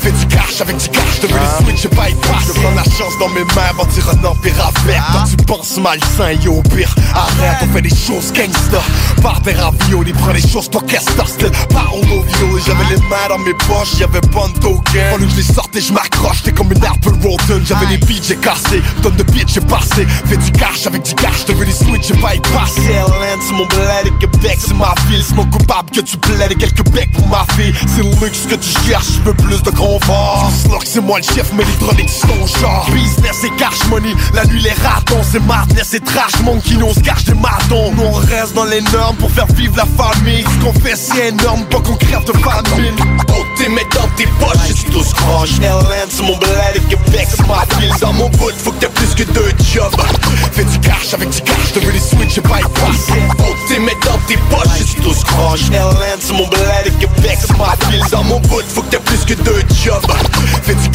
Fais du cash avec du cash, t'as vu les switch bypass la chance dans mes mains, bâtir un empire avec. Quand tu penses malsain, yo pire Arrête, on fait des choses gangsta Par des raviolis, prends les choses toi qu'est-ce au viol J'avais les mains dans mes poches, pas de token. Fallu que je les sorte et je m'accroche, t'es comme une Apple Rotten J'avais des beats, j'ai cassé, tonne de beats, j'ai passé. Fais du cash avec du cash, t'as vu les switch, j'ai bypassé LN, c'est mon bled et Québec, c'est ma ville, c'est mon coupable que tu plaides et quelques becs pour ma fille. C'est le luxe que tu cherches, je veux plus de confort. Que c'est moi le chef, mais les sont genre Business et cash money, la nuit les ratons C'est madness et trash, mon qui nous se cache des matons. Nous on reste dans les normes pour faire vivre la famille. Ce qu'on fait c'est énorme, pas qu'on crève de famine Oh t'es mets dans tes poches, j'ai tous croche LN c'est mon bled et Québec c'est ma ville. Dans mon bout, faut que t'aies plus que deux jobs. Fais du cash avec du cash, t'as vu les switch, j'ai pas passé Oh mets dans tes poches, j'ai tous croche LN c'est mon bled et Québec c'est ma ville. Dans mon bout, faut que t'aies plus que deux jobs. Fais du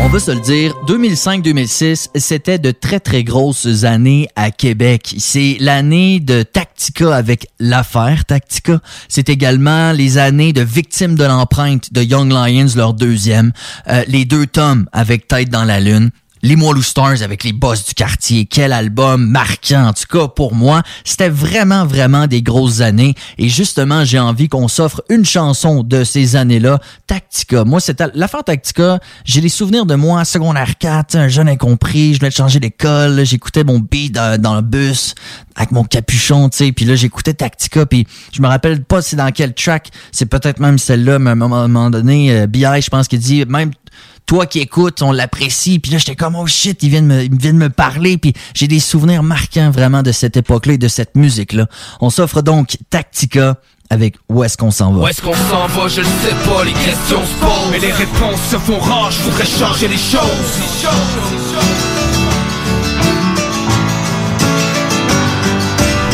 On va se le dire, 2005-2006, c'était de très très grosses années à Québec. C'est l'année de Tactica avec l'affaire Tactica. C'est également les années de Victimes de l'empreinte de Young Lions, leur deuxième. Euh, les deux tomes avec Tête dans la lune. Les Moilou Stars avec les boss du quartier. Quel album marquant. En tout cas, pour moi, c'était vraiment, vraiment des grosses années. Et justement, j'ai envie qu'on s'offre une chanson de ces années-là. Tactica. Moi, c'était l'affaire Tactica. J'ai les souvenirs de moi, secondaire 4, un jeune incompris. Je venais changer d'école. J'écoutais mon beat dans, le bus avec mon capuchon, tu sais. Puis là, j'écoutais Tactica. Puis je me rappelle pas c'est dans quel track. C'est peut-être même celle-là, mais à un moment donné, euh, B.I., je pense qu'il dit, même toi qui écoutes, on l'apprécie. Puis là, j'étais comme, oh shit, il vient de me, il vient de me parler. Puis j'ai des souvenirs marquants vraiment de cette époque-là et de cette musique-là. On s'offre donc Tactica avec Où est-ce qu'on s'en va? Où est-ce qu'on s'en va, je ne sais pas, les questions se posent Mais les réponses se font rares, je voudrais changer les choses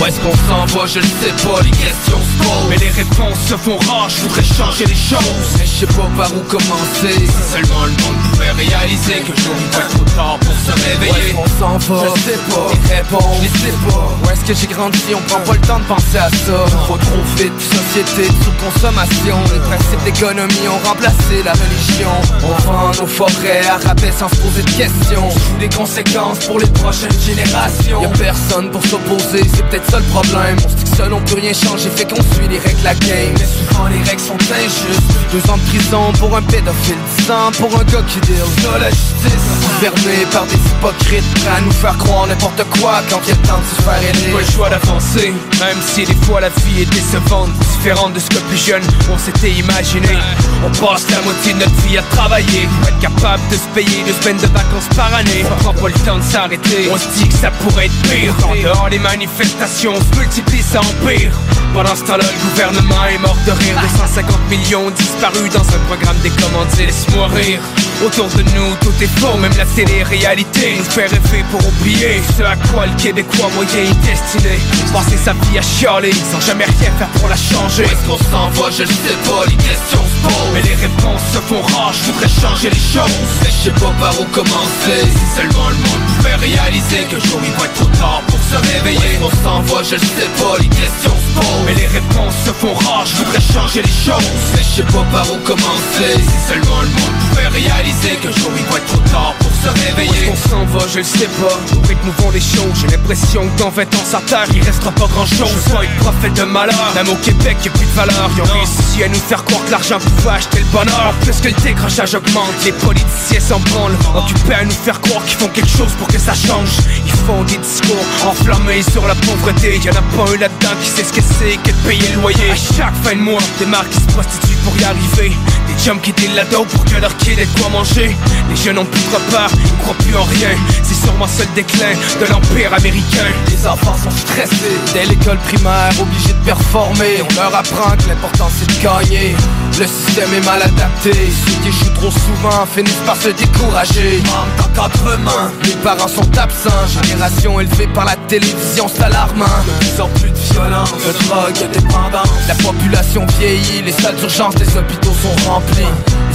Où est-ce qu'on s'en va, je ne sais pas, les questions se posent. Mais les réponses se font rares, je voudrais changer les choses. Mais je sais pas par où commencer. Si seulement le monde pouvait réaliser que jour il va trop tard pour se réveiller. Où est-ce qu'on s'en va, je sais pas, les réponses, je sais pas. Où est-ce que j'ai grandi, on prend pas le temps de penser à ça. Faut trop vite, société de sous-consommation Les principes d'économie ont remplacé la religion. On vend nos forêts à rabais sans se poser de questions. Les conséquences pour les prochaines générations. Y'a personne pour s'opposer, c'est peut-être problème. On se dit que seul on peut rien changer, fait qu'on suit les règles la game. Mais souvent les règles sont injustes. Deux ans de prison pour un pédophile, dix ans pour un gars qui deal de la justice. Fermé par des hypocrites, prêts à nous faire croire n'importe quoi Quand il y a temps de se faire aider. Pas le choix d'avancer, même si des fois la vie est décevante. Différente de ce que plus jeune on s'était imaginé. On passe la moitié de notre vie à travailler. Pour être capable de se payer deux semaines de vacances par année. On prend pas le temps de s'arrêter, on se dit que ça pourrait être pire. En dehors manifestations se multiplie, ça empire. Pendant ce temps-là, le gouvernement est mort de rire. 250 millions disparus dans un programme des commandiers Laisse-moi rire. Autour de nous, tout est faux, même la télé-réalité Nous fait rêver pour oublier ce à quoi le Québécois moyen est destiné. Passer sa vie à chialer, sans jamais rien faire pour la changer. Où est-ce qu'on s'en va, je ne sais pas, les questions se posent. Mais les réponses se font rares, je voudrais changer les choses. Mais je sais pas par où commencer. Si seulement le monde pouvait réaliser que jour il va être trop tard pour se réveiller. Où qu'on s'en va, je sais pas, les questions se posent. Mais les réponses se font rares, je voudrais changer les choses. Mais je sais pas par où commencer. Si seulement le monde pouvait réaliser qu'un jour il va être trop tard pour se réveiller. On s'en va, je le sais pas, au rythme vont les choses J'ai l'impression que dans 20 ans sa terre il restera pas grand chose Je pas être prophète de malheur, même au Québec y'a plus de valeur. Ils ont réussi à nous faire croire que l'argent pouvait acheter le bonheur. Plus que le décrochage augmente, les politiciens s'en branlent. Occupés à nous faire croire qu'ils font quelque chose pour que ça change. Ils font des discours enflammés sur la pauvreté. Y'en a pas un là-dedans qui sait ce que c'est que de payer le loyer. Chaque fin de mois, des marques qui se prostituent pour y arriver. Des chums qui la pour que leur kid ait quoi manger. Les jeunes ont plus de repas, ils croient plus en rien. C'est sûrement seul déclin de l'empire américain. Les enfants sont stressés. Dès l'école primaire, obligés de performer. On leur apprend que l'important c'est de gagner Le système est mal adapté. Ceux qui échouent trop souvent finissent par se décourager. Manque d'encadrement Les parents sont absents. Génération élevée par la télévision, c'est alarmant. De plus en plus de violence, de drogue, de dépendance. La population vieillit, les salles d'urgence des hôpitaux sont remplies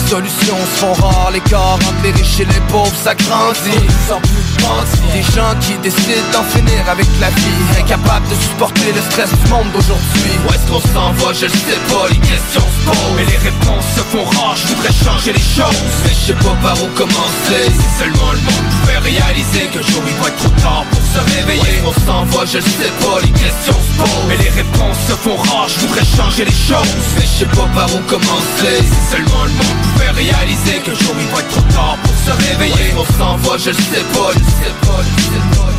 solutions se font rares, les corps entre les riches et les pauvres, ça grandit. De plus de Des gens qui décident d'en finir avec la vie. Incapables de supporter le stress du monde d'aujourd'hui. Où est-ce qu'on s'en je sais pas, les questions se posent. Mais les réponses se font rares, je voudrais changer les choses. Mais je sais pas par où commencer. Si seulement le monde pouvait réaliser que jour il va être trop tard pour se réveiller. Où qu'on s'en va, je sais pas, les questions se posent. Mais les réponses se font rares, je voudrais changer les choses. Mais je sais pas par où commencer. Si seulement le réaliser qu'un jour il pour se réveiller. On s'en je le sais pas, pas, pas,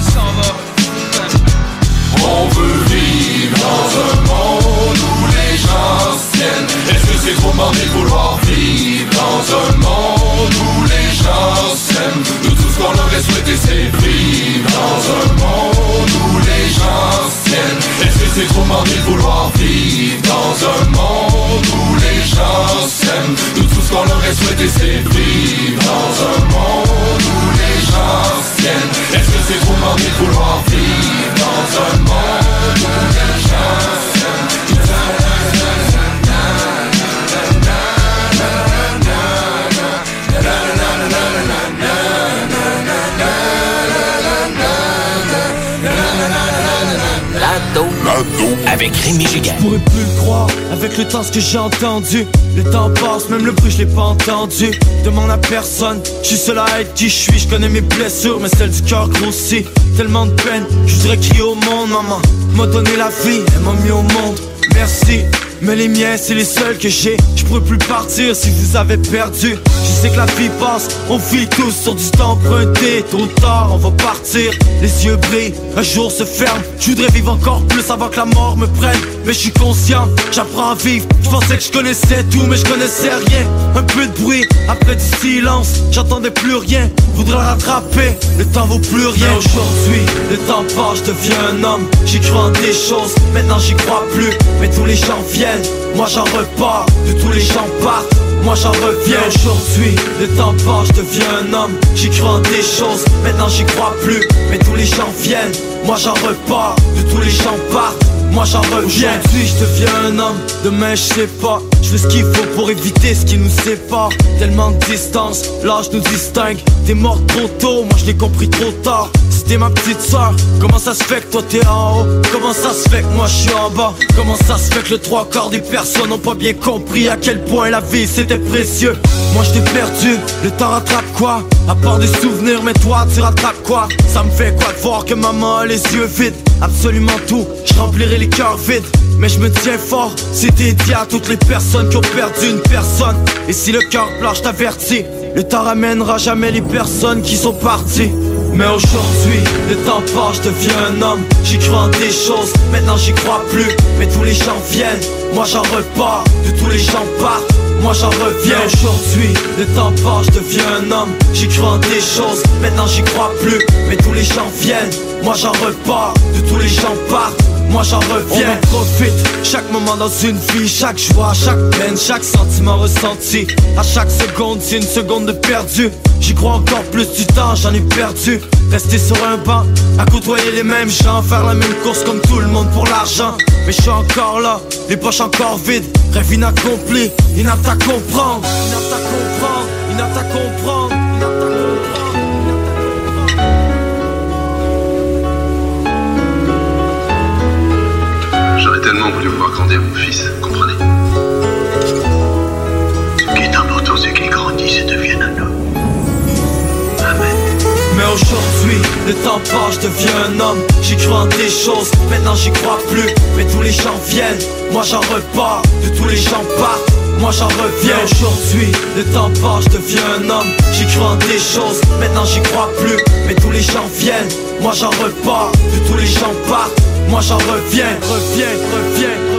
On veut vivre dans un monde où les gens tiennent Est-ce que c'est trop demandé de vouloir vivre dans un monde où les gens s'aiment? Nous tout ce qu'on aurait souhaité c'est vivre dans un monde où les Est-ce que c'est trop demandé de vouloir vivre dans un monde où les gens s'aiment? Nous tout ce qu'on aurait souhaité c'est vivre dans un monde où les gens tiennent Est-ce que c'est trop demandé de vouloir vivre dans un monde où les gens La dose. Avec Rémi Giguère. Je pourrais plus le croire avec le temps ce que j'ai entendu. Le temps passe, même le bruit je l'ai pas entendu. Demande à personne, je suis seul à être qui je suis. Je connais mes blessures, mais celles du cœur grossit. Tellement de peine, je voudrais crier au monde, maman. M'a donné la vie, elle m'a mis au monde. Merci. Mais les miens, c'est les seuls que j'ai. Je pourrais plus partir si vous avez perdu. Je sais que la vie passe, on vit tous sur du temps emprunté. Tôt ou tard, on va partir. Les yeux brillent, un jour se ferme. Je voudrais vivre encore plus avant que la mort me prenne. Mais je suis conscient, j'apprends à vivre. Je pensais que je connaissais tout, mais je connaissais rien. Un peu de bruit, après du silence, j'entendais plus rien. Voudrais rattraper, le temps vaut plus rien. Mais aujourd'hui, le temps passe, je deviens un homme. J'y crois en des choses, maintenant j'y crois plus. Mais tous les gens viennent, moi j'en repars. De tous les gens partent. Moi j'en reviens. Aujourd'hui, le temps passe, je deviens un homme. J'y crois en des choses, maintenant j'y crois plus. Mais tous les gens viennent, moi j'en repars De tous les gens partent, moi j'en reviens. Aujourd'hui je deviens un homme, demain je sais pas. Je fais ce qu'il faut pour éviter ce qui nous sépare. Tellement de distance, l'âge nous distingue. T'es mort trop tôt, moi je l'ai compris trop tard Ma petite soeur, comment ça se fait que toi t'es en haut? Comment ça se fait que moi je suis en bas? Comment ça se fait que le trois quarts des personnes n'ont pas bien compris À quel point la vie c'était précieux? Moi je t'ai perdu, le temps rattrape quoi? À part des souvenirs, mais toi tu rattrapes quoi? Ça me fait quoi de voir que maman a les yeux vides? Absolument tout, je remplirai les cœurs vides. Mais je me tiens fort, c'est dédié à toutes les personnes qui ont perdu une personne. Et si le cœur pleure, je t'avertis Le temps ramènera jamais les personnes qui sont parties. Mais aujourd'hui, le temps passe, je deviens un homme. J'y crois en des choses, maintenant j'y crois plus. Mais tous les gens viennent, moi j'en repars. De tous les gens partent, moi j'en reviens. Aujourd'hui, le temps passe, je deviens un homme. J'y crois en des choses, maintenant j'y crois plus. Mais tous les gens viennent, moi j'en repars. De tous les gens partent moi j'en reviens, on en profite. Chaque moment dans une vie, chaque joie, chaque peine, chaque sentiment ressenti. À chaque seconde, c'est une seconde de perdu. J'y crois encore plus du temps, j'en ai perdu. Rester sur un banc, à côtoyer les mêmes gens Faire la même course comme tout le monde pour l'argent. Mais je suis encore là, les poches encore vides. Rêve inaccompli, inapte à comprendre Inapte à comprendre, inapte à comprendre, J'aurais tellement voulu voir grandir mon fils, comprenez. Ce qui est important, c'est qu'il grandisse et devienne un homme. Amen. Mais aujourd'hui, le temps passe, je deviens un homme. J'y crois en des choses, maintenant j'y crois plus. Mais tous les gens viennent, moi j'en repars. De tous les gens partent, moi j'en reviens. Aujourd'hui, le temps passe, je deviens un homme. J'y crois en des choses, maintenant j'y crois plus. Mais tous les gens viennent, moi j'en repars. De tous les gens partent, moi j'en reviens Reviens, reviens,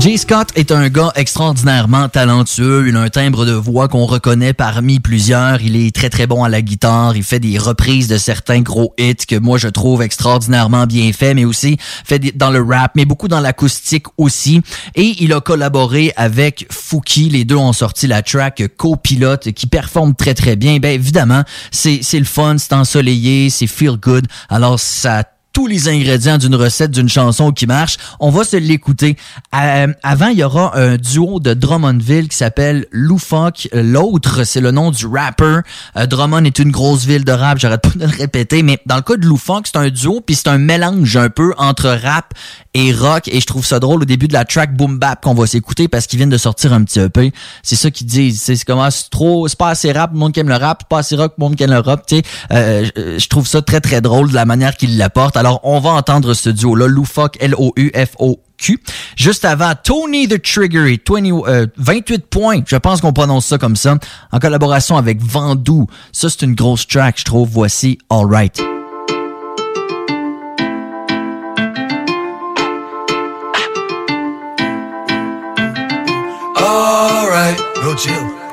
Jay Scott est un gars extraordinairement talentueux. Il a un timbre de voix qu'on reconnaît parmi plusieurs. Il est très très bon à la guitare. Il fait des reprises de certains gros hits que moi je trouve extraordinairement bien faits, mais aussi fait dans le rap, mais beaucoup dans l'acoustique aussi. Et il a collaboré avec Fouki. Les deux ont sorti la track Copilote qui performe très très bien. Ben évidemment, c'est le fun, c'est ensoleillé, c'est feel good. Alors ça tous les ingrédients d'une recette d'une chanson qui marche. On va se l'écouter. Euh, avant, il y aura un duo de Drummondville qui s'appelle Loufoque. L'autre, c'est le nom du rapper. Euh, Drummond est une grosse ville de rap, j'arrête pas de le répéter, mais dans le cas de Loufoque, c'est un duo, puis c'est un mélange un peu entre rap et rock, et je trouve ça drôle au début de la track Boom Bap qu'on va s'écouter parce qu'ils viennent de sortir un petit EP. C'est ça qu'ils disent. C'est comment c'est trop, c'est pas assez rap, le monde qui aime le rap, pas assez rock, le monde qui aime le rap. Tu sais, euh, je trouve ça très très drôle de la manière qu'ils l'apportent. Alors, on va entendre ce duo-là, Loufoque, L-O-U-F-O-Q. Juste avant, Tony the Trigger et 20, 28 points, je pense qu'on prononce ça comme ça, en collaboration avec Vandou. Ça, c'est une grosse track, je trouve. Voici. Alright,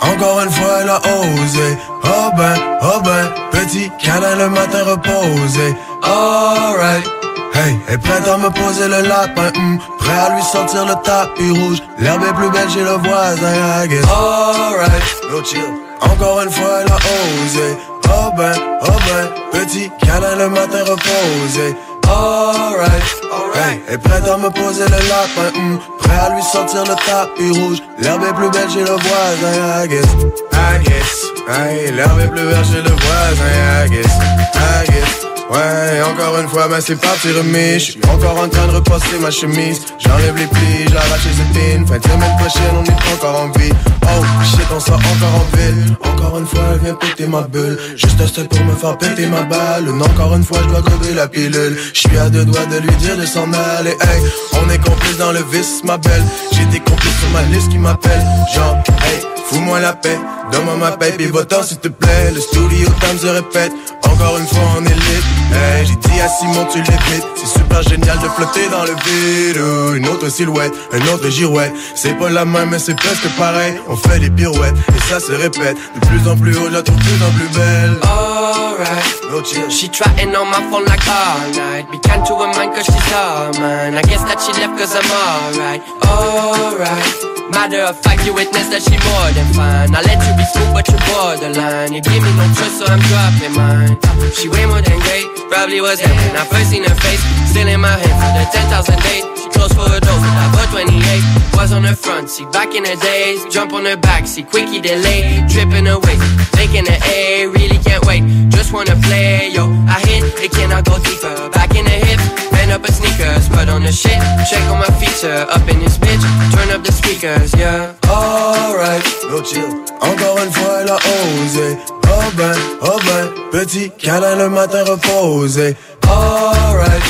Encore une fois, elle a osé. Oh ben, oh ben, petit câlin le matin reposé. Alright. Hey, est prête à me poser le lapin, hmm. prêt à lui sortir le tapis rouge. L'herbe est plus belle chez le voisin, I guess. Alright, chill. Encore une fois, elle a osé. Oh ben, oh ben, petit câlin le matin reposé. Alright. Hey, est prête à me poser le lapin, hmm. prêt à lui sortir le tapis rouge. L'herbe est plus belle chez le voisin, I guess. I guess. Hey, l'herbe est plus belle chez le voisin, I guess. I guess. Ouais, encore une fois, ben c'est parti remis. J'suis encore en train de repasser ma chemise. J'enlève les plis, j'arrache les épines. Fin de semaine prochaine, on est encore en vie. Oh shit, on sort encore en ville. Encore une fois, elle vient péter ma bulle. Juste step pour me faire péter ma balle. Encore une fois, je dois gober la pilule. J'suis à deux doigts de lui dire de s'en aller. Hey, on est complice dans le vice, ma belle. J'ai des complices sur ma liste qui m'appellent. Genre, hey, fous-moi la paix. Donne-moi ma paix, puis s'il te plaît. Le studio time se répète. Encore une fois, on est lit. Hey, j'ai dit à Simon, tu l'évites. C'est super génial de flotter dans le vide. Une autre silhouette, un autre girouette. C'est pas la même, mais c'est presque pareil. On fait des pirouettes, et ça se répète. De plus en plus haut, je la trouve de plus en plus belle. Alright. No chill. She trotting on my phone like all night. Be kind to her mind cause she's all mine. I guess that she left cause I'm alright. Alright. Matter of fact, you witness that she more than fine. I let you be smooth, but you're borderline. You give me no trust, so I'm dropping mine. She way more than great, probably was heaven. I first seen her face, still in my head for the 10,000 days. She close for a dose, I bought 28. Was on her front seat, back in her days. Jump on her back seat, quickie delay. Tripping away, making an A, really can't wait. Just wanna play, yo. I hit, it cannot go deeper. Back in the hip, bend up a sneakers, put on the shit. Check on my feature, up in this bitch. Turn up the speakers, yeah. Alright, no chill. Encore une fois, elle a osé. Oh ben, oh ben, petit câlin le matin reposé. Alright.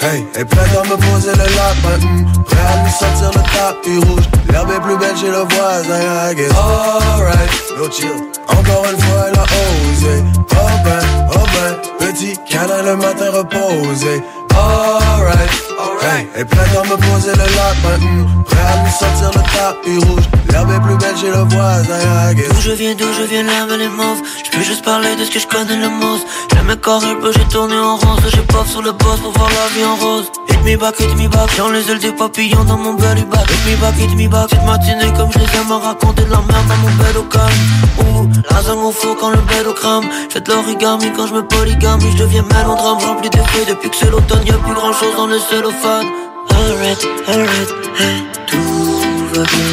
Hey, est prête à me poser le lapin, hmm. prêt à lui sortir le tapis rouge. L'herbe est plus belle chez le voisin, I guess. Alright, no chill. Encore une fois, elle a osé. Oh ben, oh ben, petit câlin le matin reposé. Alright, hey, est prête à me poser le lapin, hmm. prêt à lui sortir le tapis rouge. L'herbe est plus belle chez le voisin. D'où je viens, d'où je viens, l'herbe est mauve. Je peux juste parler de ce que je connais le most. J'aime mes corps, peu, j'ai tourné en rond. J'ai paf sur le boss pour voir la vie en rose. Hit me back, hit me back. Dans les ailes des papillons dans mon belly back. Hit me back, hit me back. Cette matinée comme je les aime à raconter de la merde dans mon bed au calme. Ouh, la zangue au faux quand le bed au crame. Faites l'origami quand je me polygamie. Je deviens mélodrame rempli de feuilles. Depuis que c'est l'automne, y'a plus grand chose dans le cellophane. Alright, alright, hey, tout va bien.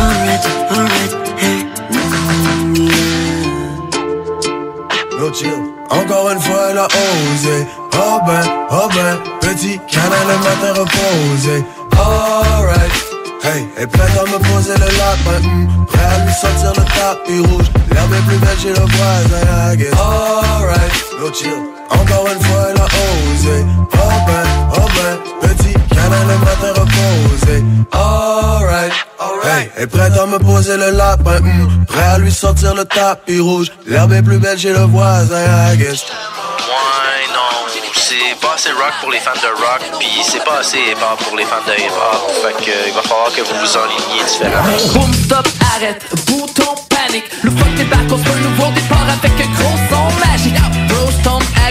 Alright, alright, hey, no chill. Encore une fois, elle a osé. Oh ben, oh ben, petit câlin le matin reposé. Alright. Hey, est prête à me poser le lapin, hmm. prêt à lui sortir le tapis rouge. L'herbe est plus belle chez le voisin, I guess. Alright, no chill. Encore une fois, elle a osé. Oh ben, oh ben, petit câlin le matin reposé. Alright. Hey, est prête à me poser le lapin, hmm. prêt à lui sortir le tapis rouge. L'herbe est plus belle chez le voisin, I guess. Why non c'est pas assez rock pour les fans de rock, puis c'est pas assez hip-hop pour les fans de hip-hop. Fait que il va falloir que vous vous enligniez différemment. Boom, stop, arrête, bouton, panique. Le fuck débarque, on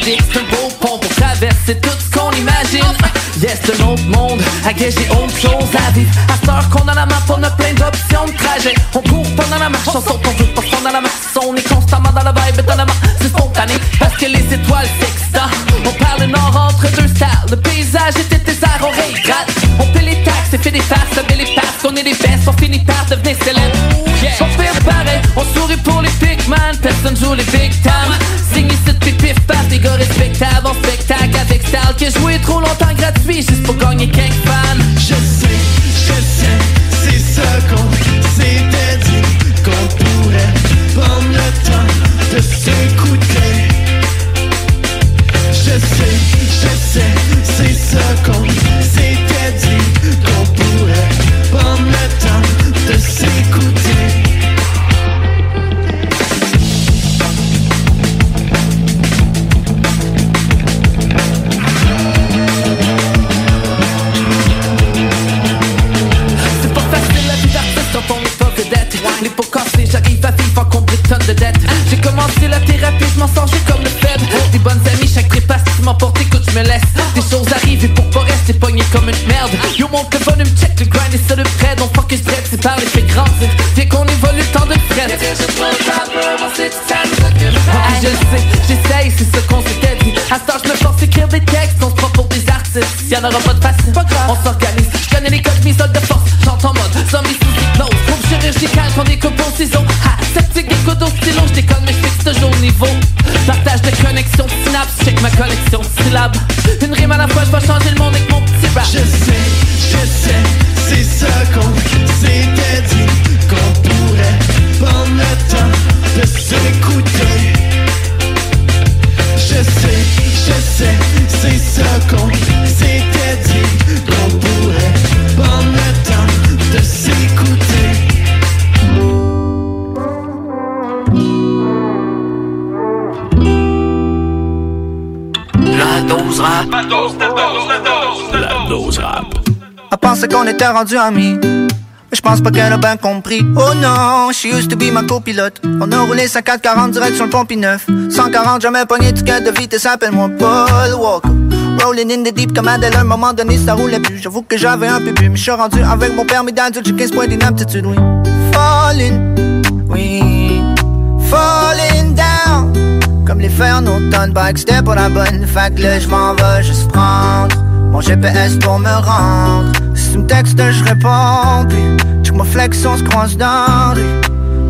c'est un beau pont pour traverser tout ce qu'on imagine. Yes, un autre monde, à j'ai autre chose à vivre. À cette heure qu'on a la map, on a plein d'options de trajet. On court pendant la marche, on saute, on veut pas dans la masse. On est constamment dans la vibe, dans la main, c'est spontané. Parce que les étoiles s'excitent. On parle le nord entre deux styles. Le paysage était désert, on réhydrate. On paie les taxes et fait des farces, met les passes. On est des bestes, on finit par devenir célèbres. Yeah. On fait pareil, on sourit pour les big man. Personne joue les big time. Artistes Elle pensait qu'on était rendu amis. Mais je pense pas qu'elle a bien compris. Oh non, she used to be ma copilote. On a roulé 5440 direct sur le pont 9 140, jamais pogné de ticket de vitesse, appelle-moi Paul Walker. Rolling in the deep comme Adèle, à un moment donné ça roulait plus. J'avoue que j'avais un peu bu, mais je suis rendu avec mon permis d'adulte, j'ai 15 points d'inaptitude, oui. Falling, oui. Falling down. Comme les fers en automne, bike, c'était pour la bonne. Fait que là, je m'en vais juste prendre mon GPS pour me rendre. Si tu me textes, je réponds. Puis, check ma flex, on se croise dans rue.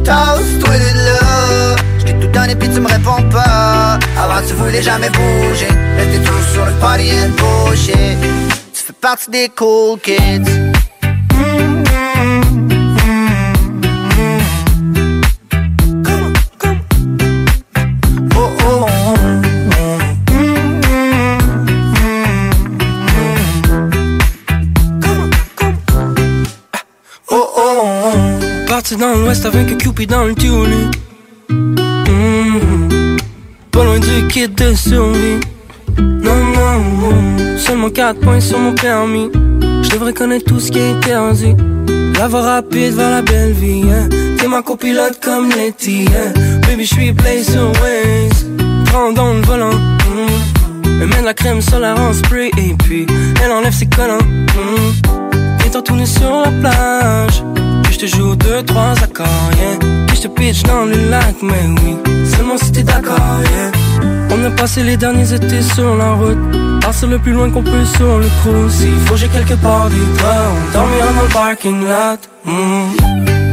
Toast, toi là. J't'ai tout donné, puis tu me réponds pas. Avant, tu voulais jamais bouger. T'es tout sur le party and bullshit. Tu fais partie des cool kids. Parti dans l'ouest avec Cupid dans le tunnel Mhm. Pas loin du kit de survie Non, non, non Seulement 4 points sur mon permis Je devrais connaître tout ce qui est interdit La voie rapide vers la belle vie hein. T'es ma copilote comme Letty hein. Baby, je suis sur Waze Prends dans le volant mhm. Elle met de la crème solaire en spray Et puis elle enlève ses collants mhm. Étant tourné sur la plage Puis je te joue deux, trois accords, yeah. Je te pitch dans le lac, mais oui. Seulement si t'es d'accord, yeah. On a passé les derniers étés sur la route. Partir le plus loin qu'on peut sur le cruise. S'il faut j'ai quelque part du temps Dormir dans le parking lot mm.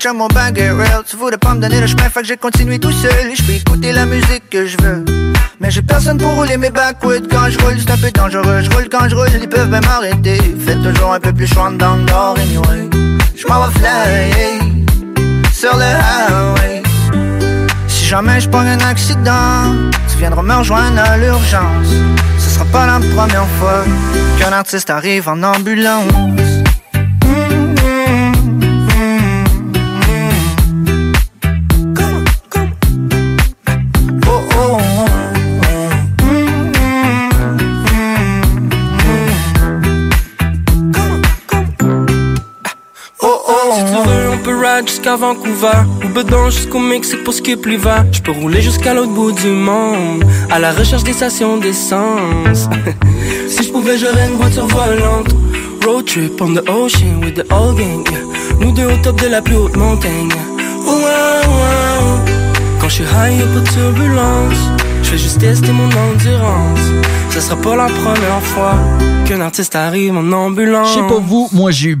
Check mon bang, real. Tu voulais pas me donner le chemin, fait que j'ai continué tout seul. Je peux écouter la musique que je veux. Mais j'ai personne pour rouler mes backwoods. Quand je roule, c'est un peu dangereux. Je roule quand je roule, ils peuvent même m'arrêter. Faites toujours un peu plus chouan dans le nord, anyway. Je m'en vais fly Sur le highway. Si jamais je prends un accident, tu viendras me rejoindre à l'urgence. Ce sera pas la première fois qu'un artiste arrive en ambulance. Jusqu'à Vancouver. Ou bedon jusqu'au Mexique pour skip l'hiver Je peux rouler jusqu'à l'autre bout du monde. À la recherche des stations d'essence. Si je pouvais j'aurais une voiture volante. Road trip on the ocean with the old gang. Nous deux au top de la plus haute montagne. Wow, wow. Quand je suis high y'a pas de turbulence Je vais juste tester mon endurance. Ça sera pas la première fois Qu'un artiste arrive en ambulance. Je sais pas vous, moi j'ai eu